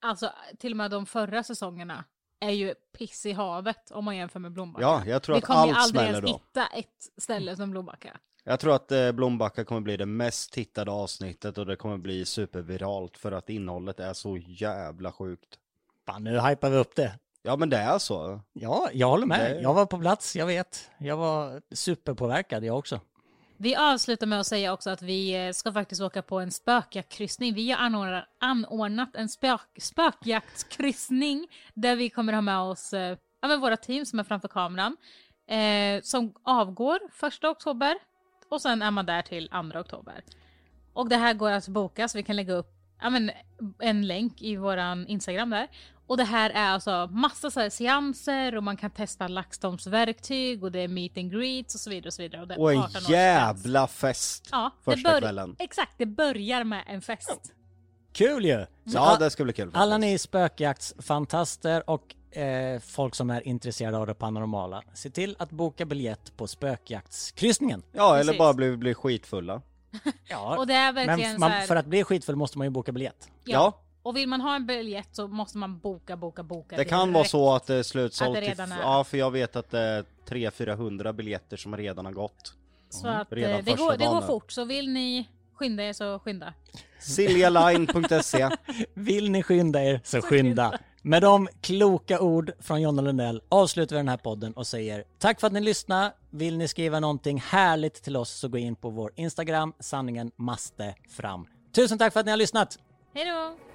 alltså till och med de förra säsongerna är ju piss i havet om man jämför med Blombacka. Ja, jag tror Vi att kommer ju allt aldrig smäller ens då. hitta ett ställe som Blombacka. Jag tror att eh, Blombacka kommer bli det mest tittade avsnittet och det kommer bli superviralt för att innehållet är så jävla sjukt. Fan, nu hypar vi upp det. Ja men det är så. Ja, jag håller med. Det- Jag var på plats, jag vet. Jag var superpåverkad, jag också. Vi avslutar med att säga också att vi eh, ska faktiskt åka på en spökjaktkryssning. Vi har anordnat, anordnat en spök, spökjaktskryssning där vi kommer ha med oss eh, ja, men våra team som är framför kameran. Eh, som avgår första oktober och sen är man där till andra oktober. Och det här går att boka så vi kan lägga upp ja, men, en länk i våran Instagram där. Och det här är alltså massa så här seanser och man kan testa LaxToms-verktyg och det är meet and greets och så vidare och så vidare. Och, det är Och en 18 års gräns. jävla fest Ja, första bör- kvällen. Exakt, det börjar med en fest. Kul ju! Så Ja a- det ska bli kul. Alla ni spökjaktsfantaster och eh, folk som är intresserade av det paranormala, se till att boka biljett på spökjaktskryssningen. Ja eller Precis. bara bli, bli skitfulla. Ja, Och det är verkligen men så man, här, för att bli skitfull måste man ju boka biljett. Ja. Och vill man ha en biljett så måste man boka, boka, boka. Det kan vara så att det är slutsålt. Att det till- redan är. Ja för jag vet att det är 300-400 biljetter som redan har gått. Så att Redan eh, det, går, det går fort, så vill ni skynda er så skynda. Siljaline.se Vill ni skynda er så skynda. Med de kloka ord från Jonna Lundell avslutar vi den här podden och säger tack för att ni lyssnade. Vill ni skriva någonting härligt till oss så gå in på vår Instagram, sanningen måste fram. Tusen tack för att ni har lyssnat! Hej då!